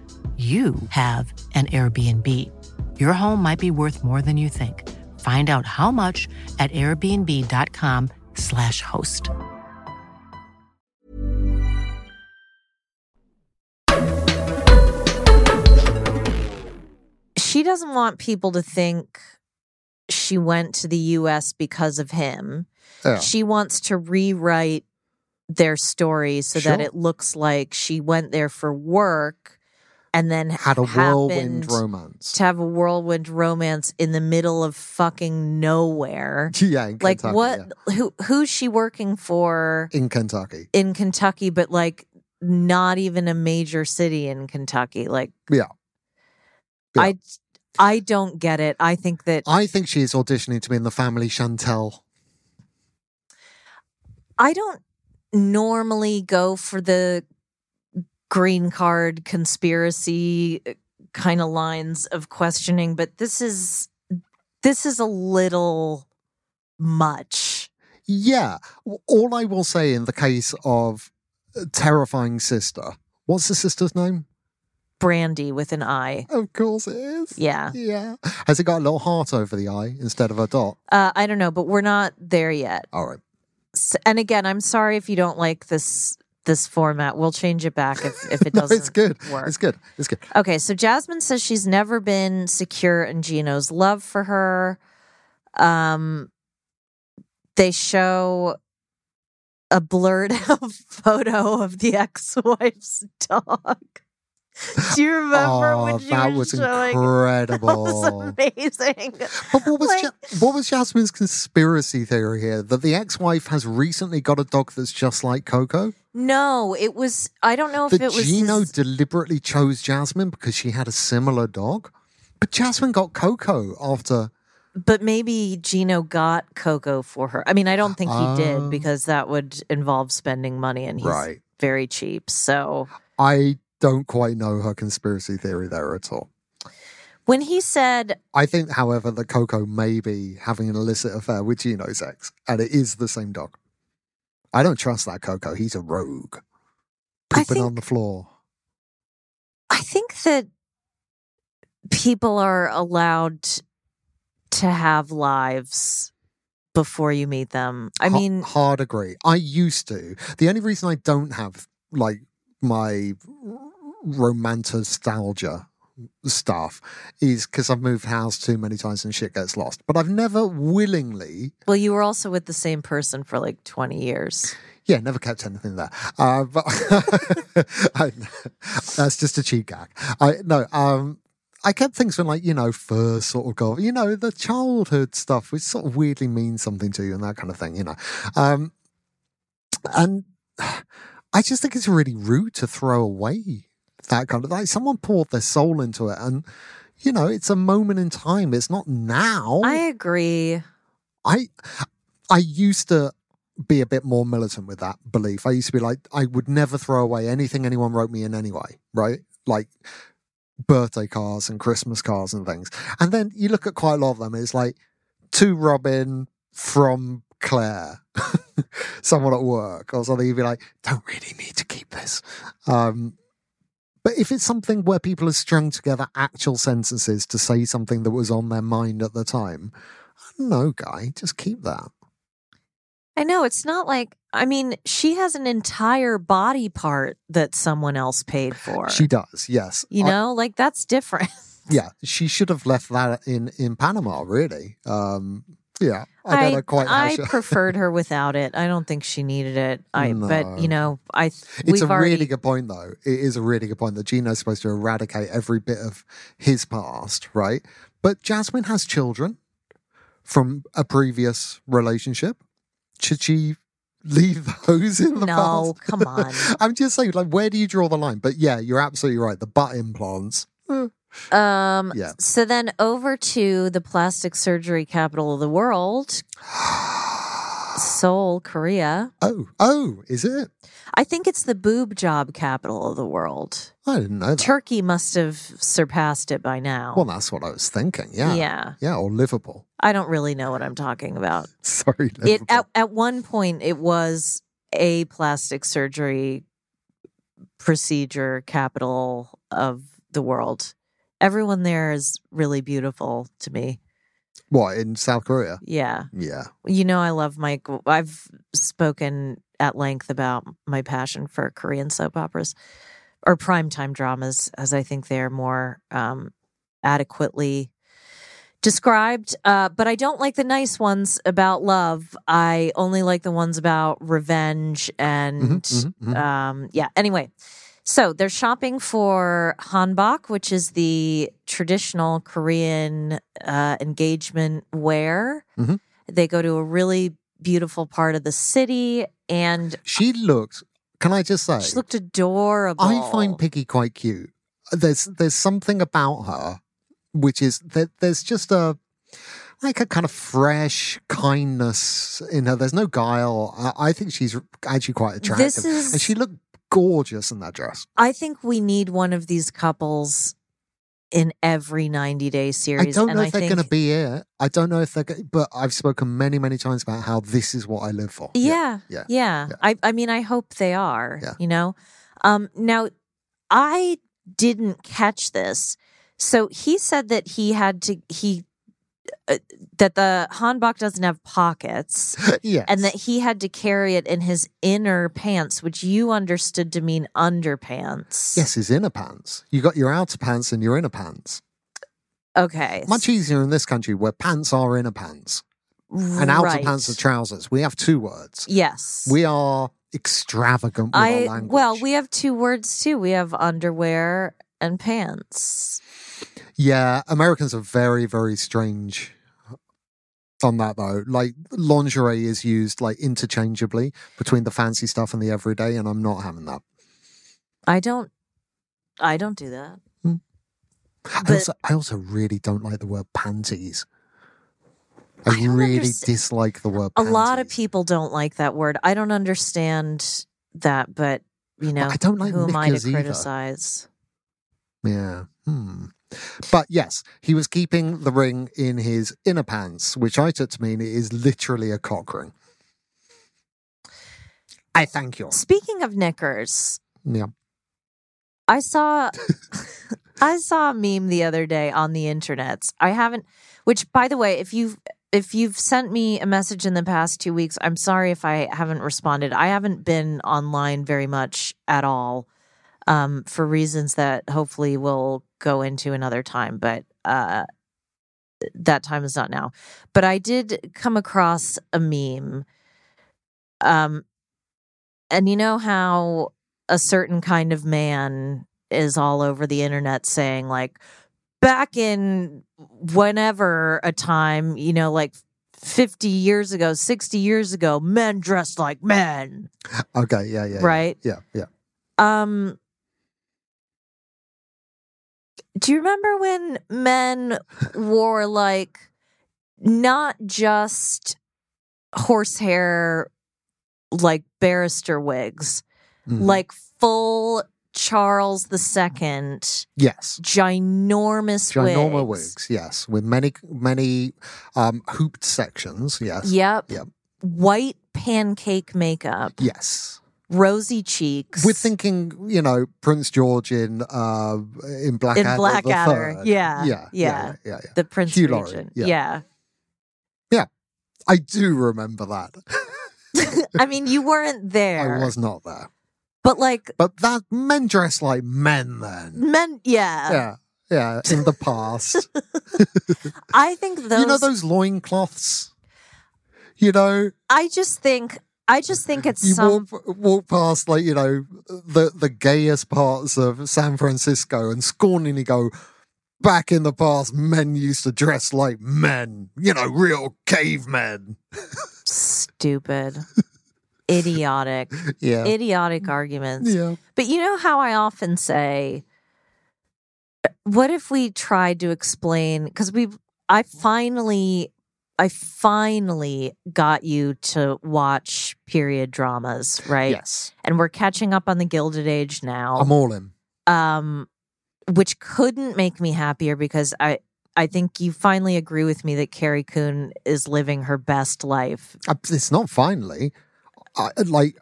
you have an Airbnb. Your home might be worth more than you think. Find out how much at airbnb.com/slash host. She she doesn't want people to think she went to the US because of him. Yeah. She wants to rewrite their story so that it looks like she went there for work and then Had a whirlwind romance. to have a whirlwind romance in the middle of fucking nowhere. yeah, like Kentucky, what yeah. who who's she working for In Kentucky. in Kentucky but like not even a major city in Kentucky like Yeah. Yeah. I I don't get it. I think that I think she is auditioning to be in the family Chantel. I don't normally go for the green card conspiracy kind of lines of questioning, but this is this is a little much. Yeah. All I will say in the case of uh, Terrifying Sister, what's the sister's name? Brandi with an i. Of course it is. Yeah. Yeah. Has it got a little heart over the i instead of a dot? Uh, I don't know, but we're not there yet. All right. S- And again, I'm sorry if you don't like this this format. We'll change it back if, if it No, doesn't it's good. work. It's good. It's good. Okay, so Jasmine says she's never been secure in Gino's love for her. Um, they show a blurred out photo of the ex-wife's dog. Do you remember oh, when she that was was showing? incredible. That was amazing. But what was Like- Ja- what was Jasmine's conspiracy theory here? That the ex-wife has recently got a dog that's just like Coco. No, it was. I don't know if That it was. Gino deliberately chose Jasmine because she had a similar dog. But Jasmine got Coco after. but maybe Gino got Coco for her. I mean, I don't think he Oh. did because that would involve spending money, and he's Right. very cheap. So I don't quite know her conspiracy theory there at all. when he said, I think, however, that Coco may be having an illicit affair with Gino's ex, and it is the same dog. I don't trust that Coco. He's a rogue. Pooping on the floor. I think that people are allowed to have lives before you meet them. I mean, hard agree. I used to. The only reason I don't have like my romantastalgia stuff is because I've moved house too many times and shit gets lost. But I've never willingly, well, you were also with the same person for like 20 years. yeah, never kept anything there. Uh, but I, that's just a cheap gag. I no. Um, I kept things from like you know first sort of go, you know, the childhood stuff, which sort of weirdly means something to you and that kind of thing, you know. Um, and I just think it's really rude to throw away that kind of like someone poured their soul into it, and you know, it's a moment in time. It's not now. I agree. I I used to be a bit more militant with that belief. I used to be like, I would never throw away anything anyone wrote me in anyway, right? Like birthday cards and Christmas cards and things. And then you look at quite a lot of them, it's like to Robin from Claire, someone at work or something, you'd be like, don't really need to keep this. Um, but if it's something where people have strung together actual sentences to say something that was on their mind at the time, no, guy, just keep that. I know it's not like I mean, she has an entire body part that someone else paid for. She does, yes. you I- know, like that's different. yeah, she should have left that in in Panama. Really, um, yeah. I quite I preferred her without it. I don't think she needed it. I but you know, I It's a already really good point, though. It is a really good point that Gino's supposed to eradicate every bit of his past, right? But Jasmine has children from a previous relationship. Should she leave those in the No, past? come on. I'm just saying, like, where do you draw the line? But yeah, you're absolutely right. The butt implants. eh, Um Yeah. so then over to the plastic surgery capital of the world, Seoul, Korea. Oh, oh, is it? I think it's the boob job capital of the world. I didn't know that. Turkey must have surpassed it by now. Well, that's what I was thinking. Yeah. Yeah. Yeah, or Liverpool. I don't really know what I'm talking about. Sorry, Liverpool. It at, at one point it was a plastic surgery procedure capital of the world. Everyone there is really beautiful to me. what, in South Korea? Yeah. Yeah. You know I love Mike. I've spoken at length about my passion for Korean soap operas or primetime dramas as I think they're more um adequately described. Uh, but I don't like the nice ones about love. I only like the ones about revenge and mhm, mhm. um, yeah. Anyway, so they're shopping for hanbok, which is the traditional Korean uh, engagement wear. Mhm. They go to a really beautiful part of the city, and She looked. Can I just say? she looked adorable. I find Piggy quite cute. There's there's something about her which is that there's just a like a kind of fresh kindness in her. There's no guile. I, I think she's actually quite attractive, This is- and she looked gorgeous in that dress. I think we need one of these couples in every 90 day series. I don't and know I if they're think, going to be it. I don't know if they're. go- But I've spoken many, many times about how this is what I live for. Yeah, yeah, yeah. yeah. I, I mean, I hope they are. Yeah. You know, um, now I didn't catch this. So he said that he had to he uh, that the hanbok doesn't have pockets. yes. And that he had to carry it in his inner pants, which you understood to mean underpants. yes, his inner pants. You got your outer pants and your inner pants. Okay. Much easier in this country where pants are inner pants and outer pants are trousers. We have two words. Yes. We are extravagant with our I language. well, we have two words too. We have underwear and pants. Yeah, Americans are very, very strange on that though. Like lingerie is used like interchangeably between the fancy stuff and the everyday, and I'm not having that. I don't I don't do that. I But- also, I also really don't like the word panties. I, I really underst- dislike the word. A lot of people don't like that word. I don't understand that, but you know, I don't like who am I to either. criticize? Yeah. Hmm. But yes, he was keeping the ring in his inner pants, which I took to mean it is literally a cock ring. I thank you. Speaking of knickers, Yeah. I saw I saw a meme the other day on the internet. I haven't which by the way, if you've if you've sent me a message in the past 2 weeks, I'm sorry if I haven't responded. I haven't been online very much at all. Um, for reasons that hopefully we'll go into another time, but uh that time is not now. But I did come across a meme. Um and you know how a certain kind of man is all over the internet saying like back in whenever a time, you know, like 50 years ago, 60 years ago, men dressed like men, Okay. Yeah. Yeah. yeah. right? Yeah. Yeah. Um Do you remember when men wore like not just horsehair like barrister wigs, Mhm. like full Charles II yes. ginormous Ginormous wigs. wigs. Yes, with many many um hooped sections. Yes. Yep. Yep. White pancake makeup, Yes. Rosy cheeks. We're thinking, you know, Prince George in uh in Blackadder. in Blackadder. Third. Yeah. Yeah. Yeah. Yeah. yeah. The Prince Hugh Laurie, Regent. yeah. yeah. I do remember that. I mean, you weren't there. I was not there. But like But that men dress like men then. men, yeah. Yeah. Yeah. In the past. I think those. you know those loincloths? You know, I just think. I just think it's you some. walk, walk past like, you know, the the gayest parts of San Francisco and scorningly go, back in the past, men used to dress like men, you know, real cavemen. stupid, idiotic, Yeah. idiotic arguments. yeah. But you know how I often say, what if we tried to explain? Because we, I finally, I finally got you to watch period dramas, right? Yes. And we're catching up on the Gilded Age now. I'm all in. um, which couldn't make me happier because I, I think you finally agree with me that Carrie Coon is living her best life. Uh, It's not finally. I, like,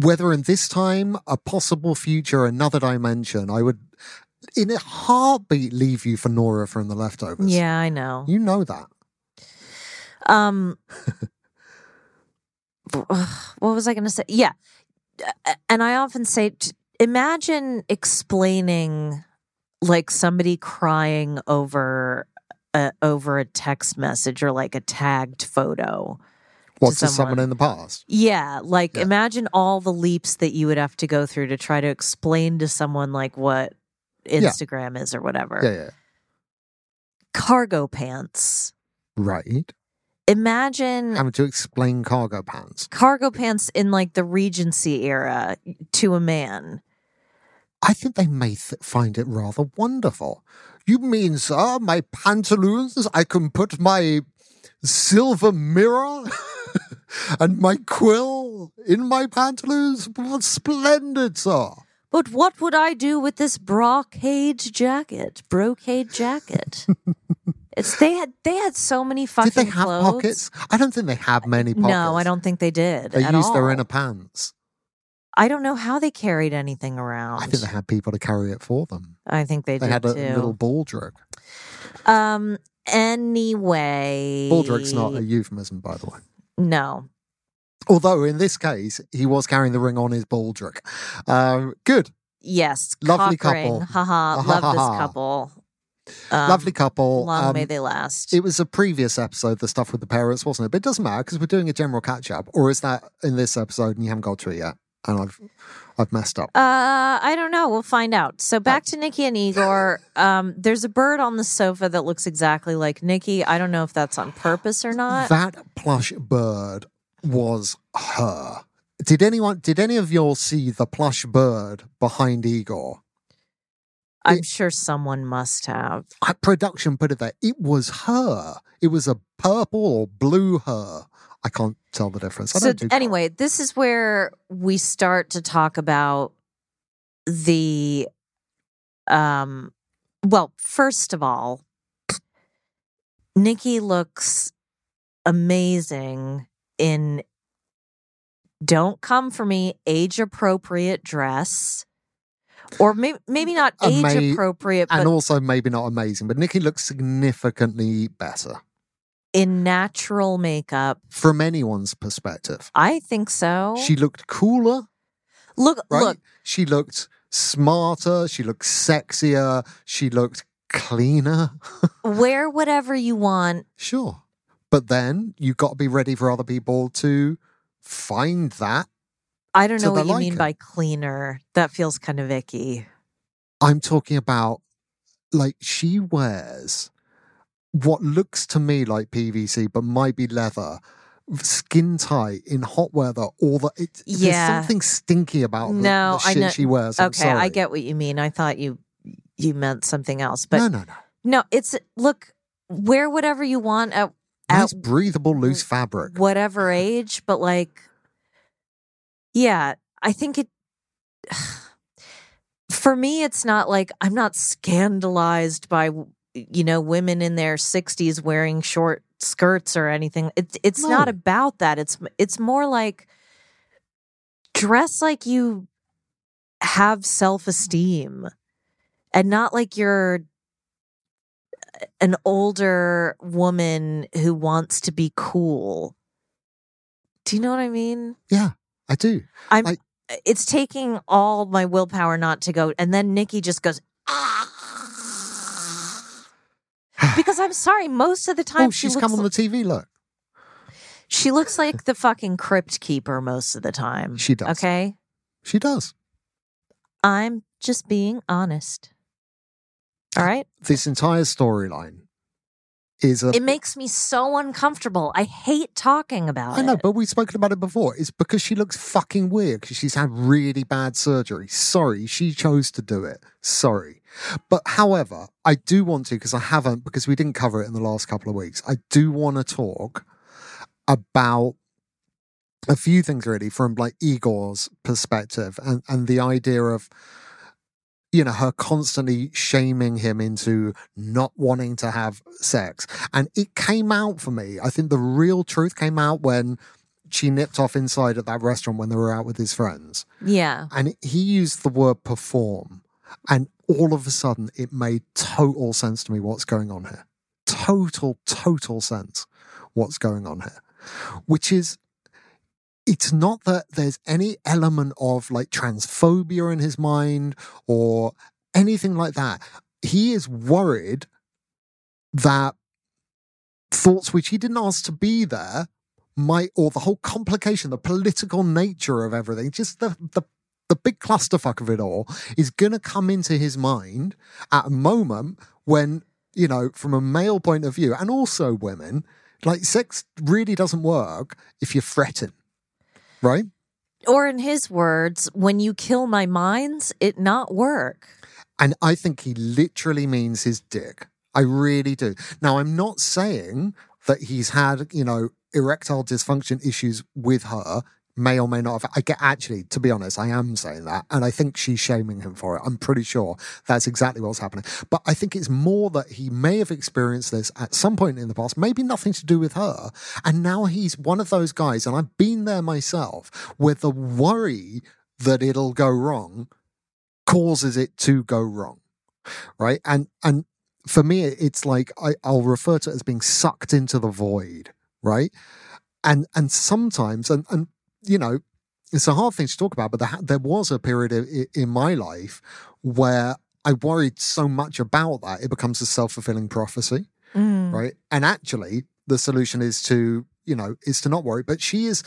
whether in this time, a possible future, another dimension, I would, in a heartbeat, leave you for Nora from the leftovers. Yeah, I know. You know that. Um, what was I going to say? Yeah, and I often say, imagine explaining like somebody crying over a, over a text message or like a tagged photo. What's to to someone in the past? Yeah, like Yeah. imagine all the leaps that you would have to go through to try to explain to someone like what Instagram is or whatever. Yeah, yeah. Cargo pants. Right. Imagine Having to explain cargo pants. cargo pants in like the Regency era to a man. I think they may th- find it rather wonderful. You mean, sir, my pantaloons? I can put my silver mirror and my quill in my pantaloons? Splendid, sir. But what would I do with this brocade jacket? Brocade jacket. it's they had they had so many fucking Did they have clothes. pockets? I don't think they had many pockets. No, I don't think they did. They used their inner pants. I don't know how they carried anything around. I think they had people to carry it for them. I think they, did. They had a too. little baldrick. Um. Anyway, Baldrick's not a euphemism, by the way. no. Although in this case, he was carrying the ring on his baldrick. Um, good. Yes, Lovely ring. couple. Haha, Ah, love ha, this ha. couple. Um, Lovely couple. Long may Um, they last. It was a previous episode, the stuff with the parents, wasn't it? But it doesn't matter because we're doing a general catch up. Or is that in this episode and you haven't got to it yet? And I've I've messed up. Uh, I don't know. We'll find out. So back to Nikki and Igor. Um, there's a bird on the sofa that looks exactly like Nikki. I don't know if that's on purpose or not. that plush bird was her. Did anyone did any of y'all see the plush bird behind Igor? I'm sure someone must have. Production put it there. It was her. It was a purple or blue her. I can't tell the difference. I So do anyway, this is where we start to talk about the um well, first of all, Nikki looks amazing in don't come for me age appropriate dress or maybe maybe not age Ama- appropriate but and also maybe not amazing, but Nikki looks significantly better in natural makeup. from anyone's perspective. I think so. She looked cooler, look right? look She looked smarter. She looked sexier. She looked cleaner. wear whatever you want sure. But then you've got to be ready for other people to find that. I don't know what you like mean it. by cleaner. That feels kind of icky. I'm talking about like she wears what looks to me like PVC, but might be leather. Skin tight in hot weather, all the it, Yeah. there's something stinky about the, No, the I shit know- she wears. I'm okay, I get what you mean. I thought you you meant something else, but no, no, no. no, it's look wear whatever you want at Nice at breathable, loose fabric. whatever age, but like, yeah, I think it. For me, it's not like I'm not scandalized by you know women in their 60s wearing short skirts or anything. It's it's not about that. It's it's more like dress like you have self esteem, and not like you're an older woman who wants to be cool. Do you know what I mean? Yeah, I do. I'm I- it's taking all my willpower not to go and then Nikki just goes because I'm sorry, most of the oh, time oh, she's looks come on li- the TV. Look, she looks like the fucking crypt keeper most of the time. She does. Okay? she does. I'm just being honest. All right? This entire storyline is a. It makes me so uncomfortable. I hate talking about it. I know, it. but we've spoken about it before. It's because she looks fucking weird because she's had really bad surgery. Sorry, she chose to do it. Sorry. But however, I do want to, because I haven't, because we didn't cover it in the last couple of weeks, I do want to talk about a few things really from like Igor's perspective and, and the idea of you know her constantly shaming him into not wanting to have sex. And it came out for me. I think the real truth came out when she nipped off inside at that restaurant when they were out with his friends. Yeah. and he used the word perform and all of a sudden it made total sense to me what's going on here. Total total sense what's going on here. Which is it's not that there's any element of like transphobia in his mind or anything like that. He is worried that thoughts which he didn't ask to be there might, or the whole complication, the political nature of everything, just the, the, the big clusterfuck of it all is going to come into his mind at a moment when, you know, from a male point of view, and also women, like sex really doesn't work if you're fretting, right? Or in his words, when you kill my minds, it not work. And I think he literally means his dick. I really do. Now, I'm not saying that he's had, you know, erectile dysfunction issues with her, may or may not have. I get actually, to be honest, I am saying that. And I think she's shaming him for it. I'm pretty sure that's exactly what's happening. But I think it's more that he may have experienced this at some point in the past, maybe nothing to do with her. And now he's one of those guys, and I've been there myself, where the worry that it'll go wrong causes it to go wrong. Right. And, and, for me, it's like I, I'll refer to it as being sucked into the void, right? And and sometimes, and and you know, it's a hard thing to talk about, but there, there was a period in, in my life where I worried so much about that it becomes a self fulfilling prophecy, Mm. right? And actually, the solution is to you know is to not worry. But she is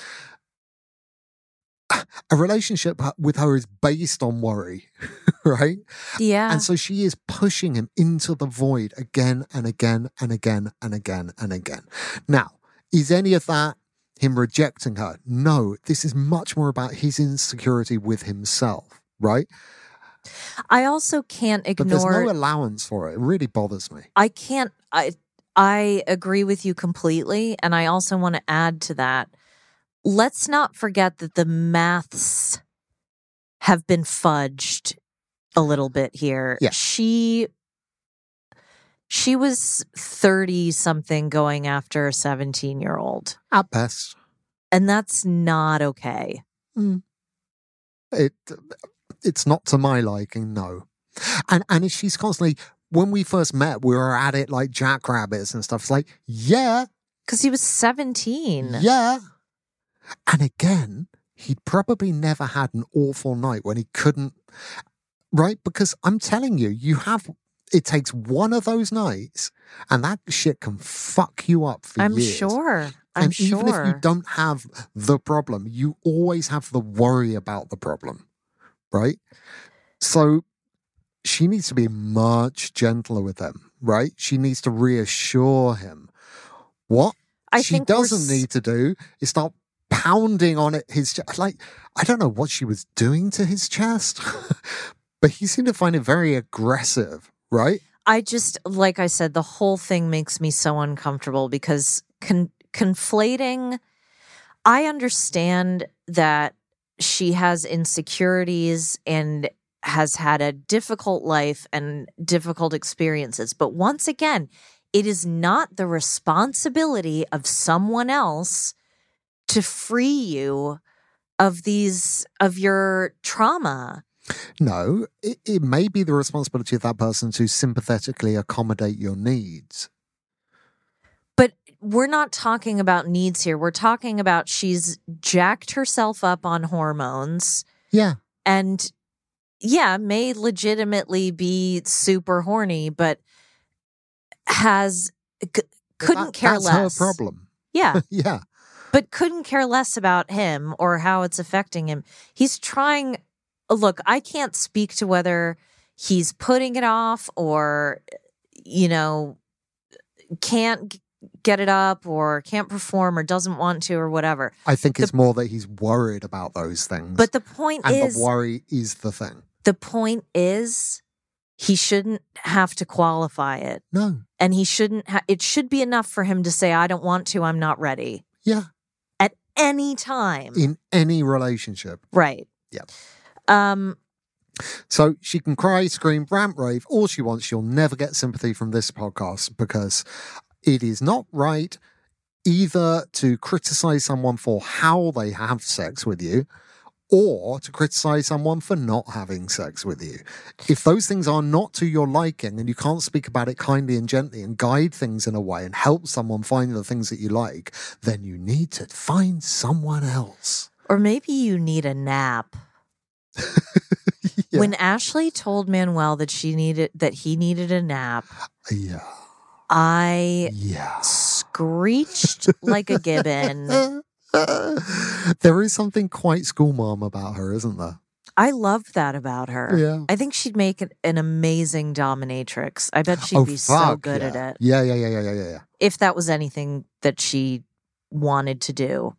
a relationship with her is based on worry, right? Yeah. And so she is pushing him into the void again and again and again and again and again. Now, is any of that him rejecting her? No, this is much more about his insecurity with himself, right? I also can't But there's ignore no allowance for it. It really bothers me. I can't I I agree with you completely and I also want to add to that. Let's not forget that the maths have been fudged a little bit here. Yeah. She she was 30 something going after a 17 year old. At best, And that's not okay. Mm. it it's not to my liking, no. And and she's constantly when we first met, we were at it like jackrabbits and stuff. It's like, yeah, Cuz he was 17. Yeah. And again, he'd probably never had an awful night when he couldn't, right? Because I'm telling you, you have, it takes one of those nights and that shit can fuck you up for years. I'm years. sure. I'm and sure. even if you don't have the problem, you always have the worry about the problem, right? So she needs to be much gentler with him, right? She needs to reassure him. What I she doesn't need to do is start pounding on it his chest. Like I don't know what she was doing to his chest, but he seemed to find it very aggressive, right? I just, like I said, the whole thing makes me so uncomfortable because con- conflating, I understand that she has insecurities and has had a difficult life and difficult experiences. But once again, it is not the responsibility of someone else to free you of these, of your trauma. No, it, it may be the responsibility of that person to sympathetically accommodate your needs. But we're not talking about needs here. We're talking about she's jacked herself up on hormones Yeah, and yeah, may legitimately be super horny, but has c- couldn't that- care that's less. her problem. Yeah, yeah, but couldn't care less about him or how it's affecting him. He's trying. Look, I can't speak to whether he's putting it off or, you know, can't get it up or can't perform or doesn't want to or whatever. I think The- it's more that he's worried about those things. But the point and is, the worry is the thing. the point is, he shouldn't have to qualify it, No, and he shouldn't. Ha- it should be enough for him to say, "I don't want to. I'm not ready." yeah, At any time, in any relationship. right? Yeah. Um. So she can cry, scream, rant, rave, all she wants. She'll never get sympathy from this podcast because it is not right either to criticize someone for how they have sex with you or to criticize someone for not having sex with you. If those things are not to your liking and you can't speak about it kindly and gently and guide things in a way and help someone find the things that you like, then you need to find someone else. Or maybe you need a nap. Yeah. When Ashley told Manuel that she needed that he needed a nap, Yeah. I Yeah. screeched like a gibbon. there is something quite schoolmom about her, isn't there? I love that about her. Yeah. I think she'd make an, amazing dominatrix. I bet she'd oh, be so good yeah. at it. Yeah, yeah, yeah, yeah, yeah, yeah. if that was anything that she wanted to do.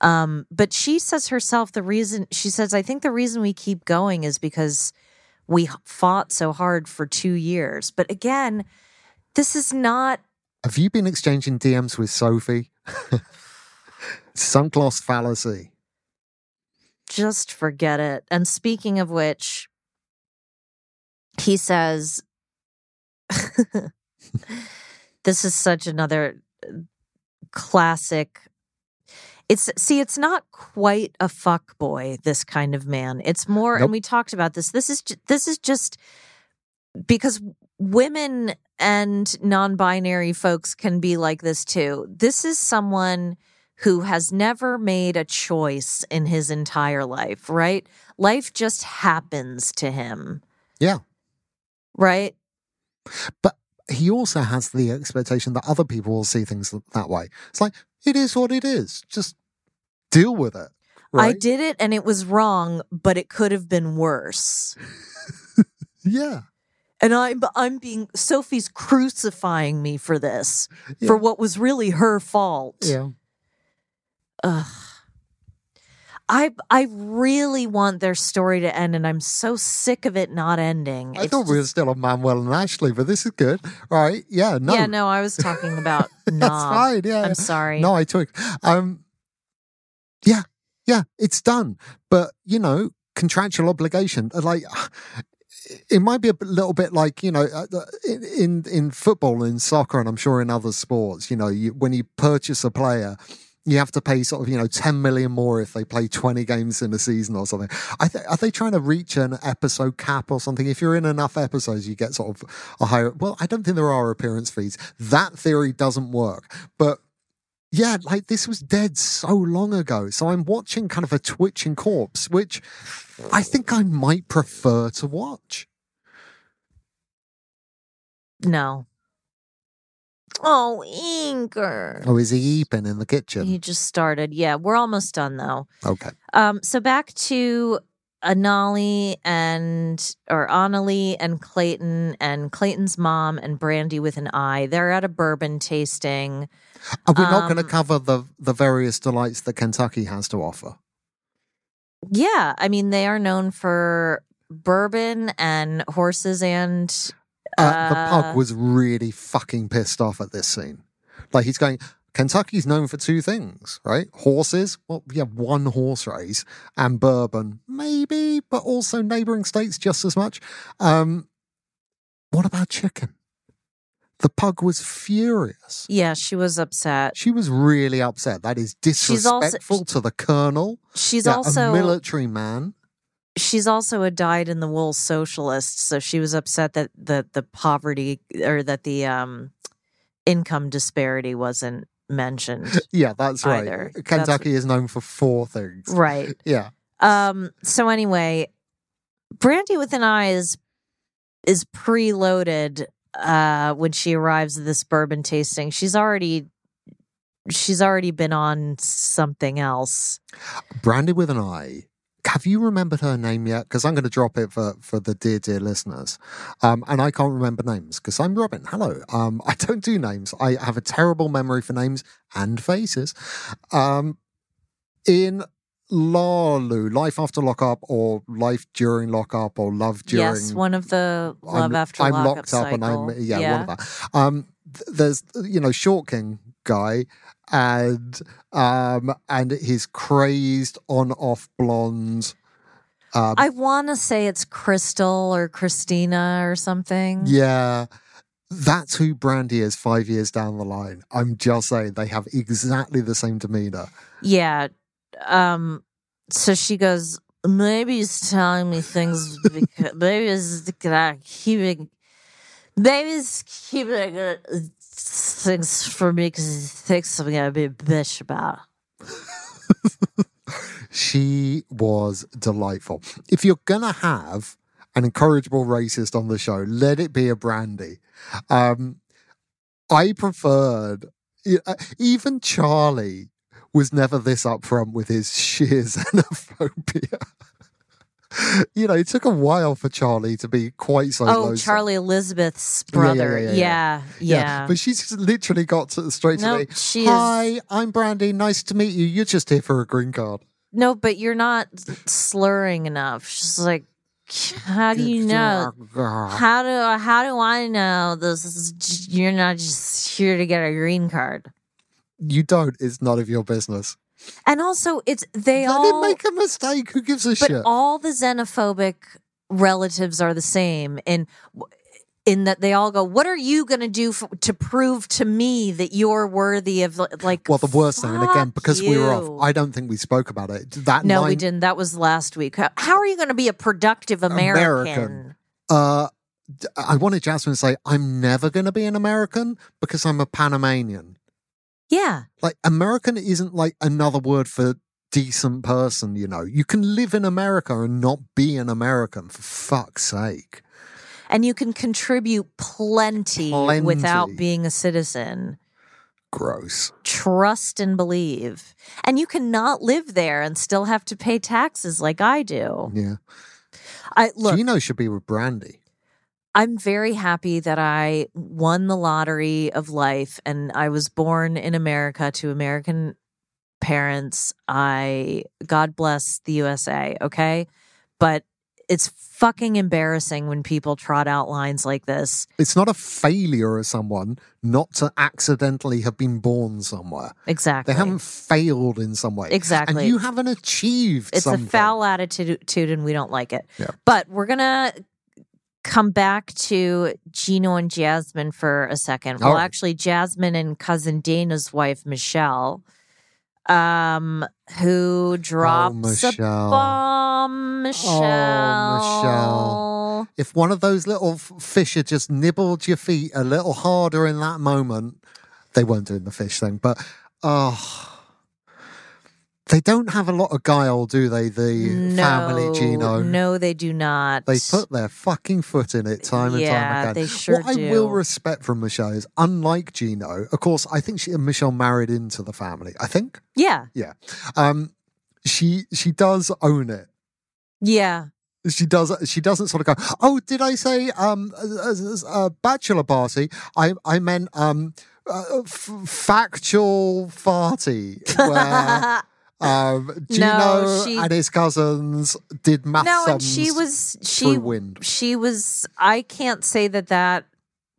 Um, but she says herself the reason she says, I think the reason we keep going is because we fought so hard for two years. But again, this is not Have you been exchanging DMs with Sophie? Sunk cost fallacy. just forget it. And speaking of which, he says, This is such another uh, classic. It's see, it's not quite a fuck boy. This kind of man. It's more, Nope. and we talked about this. This is this is just because women and non-binary folks can be like this too. This is someone who has never made a choice in his entire life. Right? Life just happens to him. Yeah. Right? But he also has the expectation that other people will see things that way. It's like, it is what it is. Just deal with it. I did it and it was wrong, but it could have been worse. Yeah. And I'm I'm being Sophie's crucifying me for this, Yeah. for what was really her fault. Yeah. Ugh. I I really want their story to end, and I'm so sick of it not ending. I It's thought we were still on Manuel and Ashley, but this is good. Right. Yeah. No. Yeah, no, I was talking about That's fine. Yeah. I'm sorry. No, I took. Um, yeah, yeah, it's done. But you know, contractual obligation. uh, Like, it might be a little bit like you know, uh, in in, in football, in soccer, and I'm sure in other sports. You know, you, when you purchase a player. You have to pay sort of, you know, 10 million more if they play 20 games in a season or something. Th- are they trying to reach an episode cap or something? If you're in enough episodes, you get sort of a higher. Well, I don't think there are appearance fees. That theory doesn't work. But yeah, like this was dead so long ago. So I'm watching kind of a twitching corpse, which I think I might prefer to watch. No. Oh, Inker. Oh, is he eeping in the kitchen? He just started. Yeah, we're almost done though. Okay. Um, so back to Anali and or Annalie and Clayton and Clayton's mom and Brandi with an i. They're at a bourbon tasting. Are we not going to Um, cover the the various delights that Kentucky has to offer? Yeah, I mean they are known for bourbon and horses and Uh, the uh, pug was really fucking pissed off at this scene. Like he's going, Kentucky's known for two things, right? Horses, well, yeah, one horse race, and bourbon, maybe, but also neighboring states just as much. Um, what about chicken? The pug was furious. Yeah, she was upset. She was really upset. That is She's also- disrespectful to the colonel. She's Yeah, also a military man. She's also a dyed in the wool socialist, so she was upset that the the poverty or that the um income disparity wasn't mentioned. Yeah, that's right. Either. That's- Kentucky is known for four things. right. Yeah. Um so anyway, Brandi with an i is is preloaded uh when she arrives at this bourbon tasting. She's already she's already been on something else. Brandi with an i. Have you remembered her name yet? Because I'm going to drop it for, for the dear, dear listeners. Um, and I can't remember names because I'm Robin. Hello. Um, I don't do names. I have a terrible memory for names and faces. Um, in Lalu, Life After Lockup or Life During Lockup or Love During. yes, one of the love I'm, after I'm locked up and. I'm yeah, one of that. Um, th- there's you know Short King guy and um and his crazed on off blonde. Um, I want to say it's Crystal or Christina or something. yeah, that's who Brandi is five years down the line. I'm just saying they have exactly the same demeanor. Yeah. Um. So she goes. Maybe he's telling me things because maybe he's keeping. Maybe he's keeping things for me because thinks I'm gonna be a bitch about. She was delightful. If you're gonna have an incorrigible racist on the show, let it be a brandy. Um, I preferred uh, even Charlie was never this upfront with his sheer xenophobia. you know, it took a while for Charlie to be quite so. Oh, loathsome. Charlie Elizabeth's Yeah, yeah, brother. yeah, Yeah, yeah, yeah. But she's literally got to, straight to Nope, me. she is- Hi, I'm Brandi. Nice to meet you. You're just here for a green card. No, but you're not slurring enough. She's like, how do you know? How do how do I know this is? You're not just here to get a green card. You don't. It's none of your business. And also, it's they Let all make a mistake. Who gives a but shit? all the xenophobic relatives are the same in in that they all go what are you going to do f to prove to me that you're worthy of like well, the worst thing, and again, because we were off, I don't think we spoke about it. That no we didn't that was last week how, how are you going to be a productive american, American. Uh, I wanted Jasmine to say, I'm never going to be an American because I'm a Panamanian. Yeah Like, American isn't like another word for decent person, you know. You can live in America and not be an American, for fuck's sake. and you can contribute plenty, Plenty. without being a citizen Gross. trust and believe and you cannot live there and still have to pay taxes like i do Yeah. i look Gino should be with Brandi. I'm very happy that I won the lottery of life and I was born in America to American parents. I, God bless the USA, okay? But it's fucking embarrassing when people trot out lines like this. It's not a failure of someone not to accidentally have been born somewhere. Exactly. They haven't failed in some way. Exactly. And you haven't achieved it's something. a foul attitude and we don't like it. Yeah. But we're going to come back to Gino and Jasmine for a second. Well, right. actually Jasmine and cousin Dana's wife Michelle um who drops a Oh, Michelle. bomb Michelle. Michelle. If one of those little fish had just nibbled your feet a little harder in that moment, they weren't doing the fish thing, but oh. They don't have a lot of guile, do they? The No, family Gino. No, they do not. They put their fucking foot in it time and time again. they sure what I will respect from Michelle is, unlike Gino, of course, I think she and Michelle married into the family. I think, Yeah. yeah. Um, she she does own it. Yeah. She does. She doesn't sort of go. Oh, did I say um a, a- a bachelor party? I I meant um uh, f- factual farty where. Um, Gino No, she- and his cousins did math no, and she was she she was. I can't say that that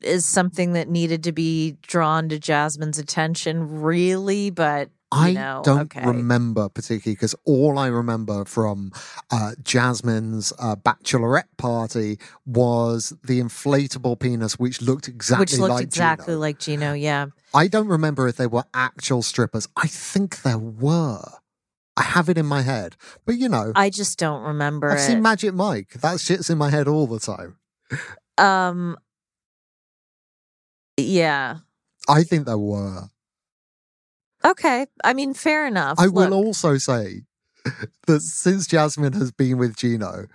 is something that needed to be drawn to Jasmine's attention, really. But you I know, don't okay. remember particularly because all I remember from uh, Jasmine's uh, bachelorette party was the inflatable penis, which looked exactly which looked like exactly Gino. like Gino. Yeah, I don't remember if they were actual strippers. I think there were. I have it in my head, but you know, I just don't remember I've it. seen Magic Mike. That shit's in my head all the time. um, yeah. I think there were. Okay. I mean, fair enough. I will also say that since Jasmine has been with Gino,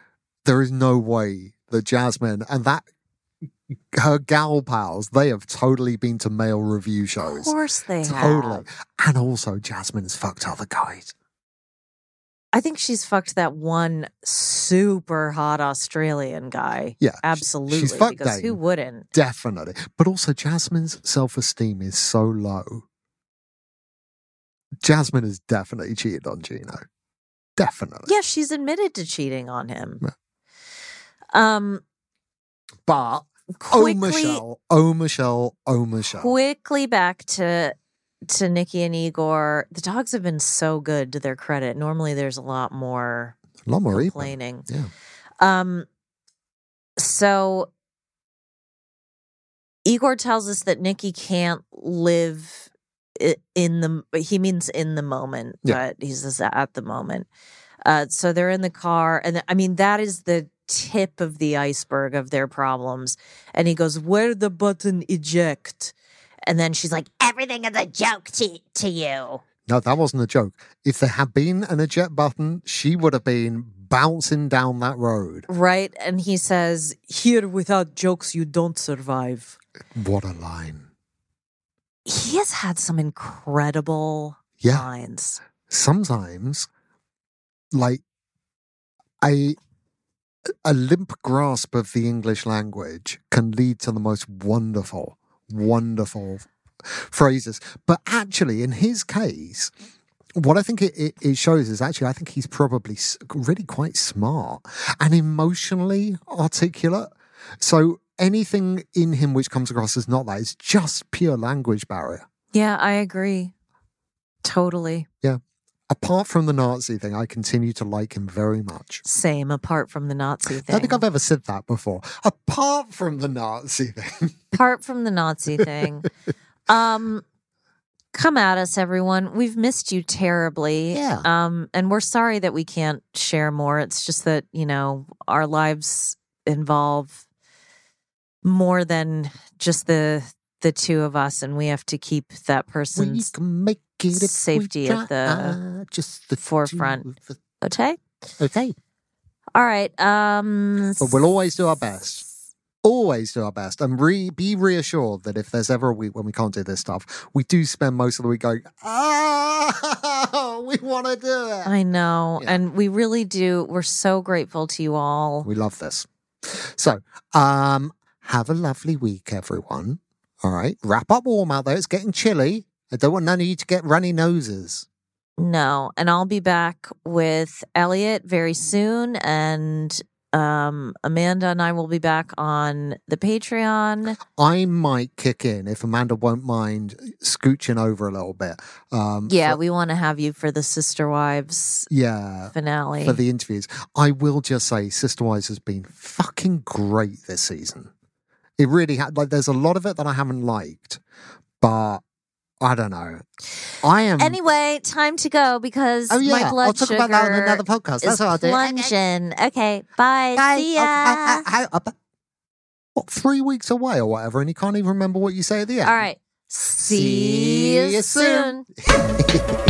there is no way that Jasmine and that her gal pals, they have totally been to male revue shows. Of course they Totally. have. And also Jasmine has fucked other guys. I think she's fucked that one super hot Australian guy. Yeah. Absolutely. She's fucked because who wouldn't? Definitely. But also Jasmine's self-esteem is so low. Jasmine has definitely cheated on Gino. Definitely. Yeah, she's admitted to cheating on him. Yeah. Um, But quickly, oh Michelle, oh Michelle, oh Michelle. quickly back to to Nikki and Igor. The dogs have been so good to their credit. Normally, there's a lot more A lot more even. complaining. Yeah. Um, so Igor tells us that Nikki can't live in the. He means in the moment, Yeah. but he says at the moment. Uh, so they're in the car, and I mean that is the tip of the iceberg of their problems. And he goes, "Where the button eject?" And then she's like, "Everything is a joke to to you." No, that wasn't a joke. If there had been an eject button, she would have been bouncing down that road. Right. And he says, Here without jokes, you don't survive. What a line. He has had some incredible Yeah. lines. Sometimes, like a a limp grasp of the English language can lead to the most wonderful, wonderful phrases. But actually, in his case, what I think it, it, shows is actually, I think he's probably really quite smart and emotionally articulate. So anything in him which comes across as not that is just pure language barrier. Yeah, I agree. Totally. Yeah. Apart from the Nazi thing, I continue to like him very much. Same apart from the Nazi thing. I don't think I've ever said that before. Apart from the Nazi thing. apart from the Nazi thing. um come at us everyone. We've missed you terribly. Yeah. Um and we're sorry that we can't share more. It's just that, you know, our lives involve more than just the the two of us and we have to keep that we can make it if we safety at the try. just the forefront. us. okay. Okay. All right. Um But we'll always do our best. Always do our best. And re- be reassured that if there's ever a week when we can't do this stuff, we do spend most of the week going, ah, we want to do it. I know. Yeah. And we really do. We're so grateful to you all. We love this. So, um, have a lovely week, everyone. All right. Wrap up warm out there. It's getting chilly. I don't want none of you to get runny noses. No, and I'll be back with Elliot very soon, and um, Amanda and I will be back on the Patreon. I might kick in if Amanda won't mind scooching over a little bit. Um, Yeah, for- we want to have you for the Sister Wives yeah. finale. For the interviews, I will just say, Sister Wives has been fucking great this season. It really had like. There's a lot of it that I haven't liked, but I don't know. I am anyway, time to go because Oh yeah, my blood I'll talk sugar about that on another podcast. That's what I'll do. plunging. Okay, bye. Guys, See oh, ya. how- what three weeks away or whatever, and you can't even remember what you say at the end. All right. See, See you you soon. soon.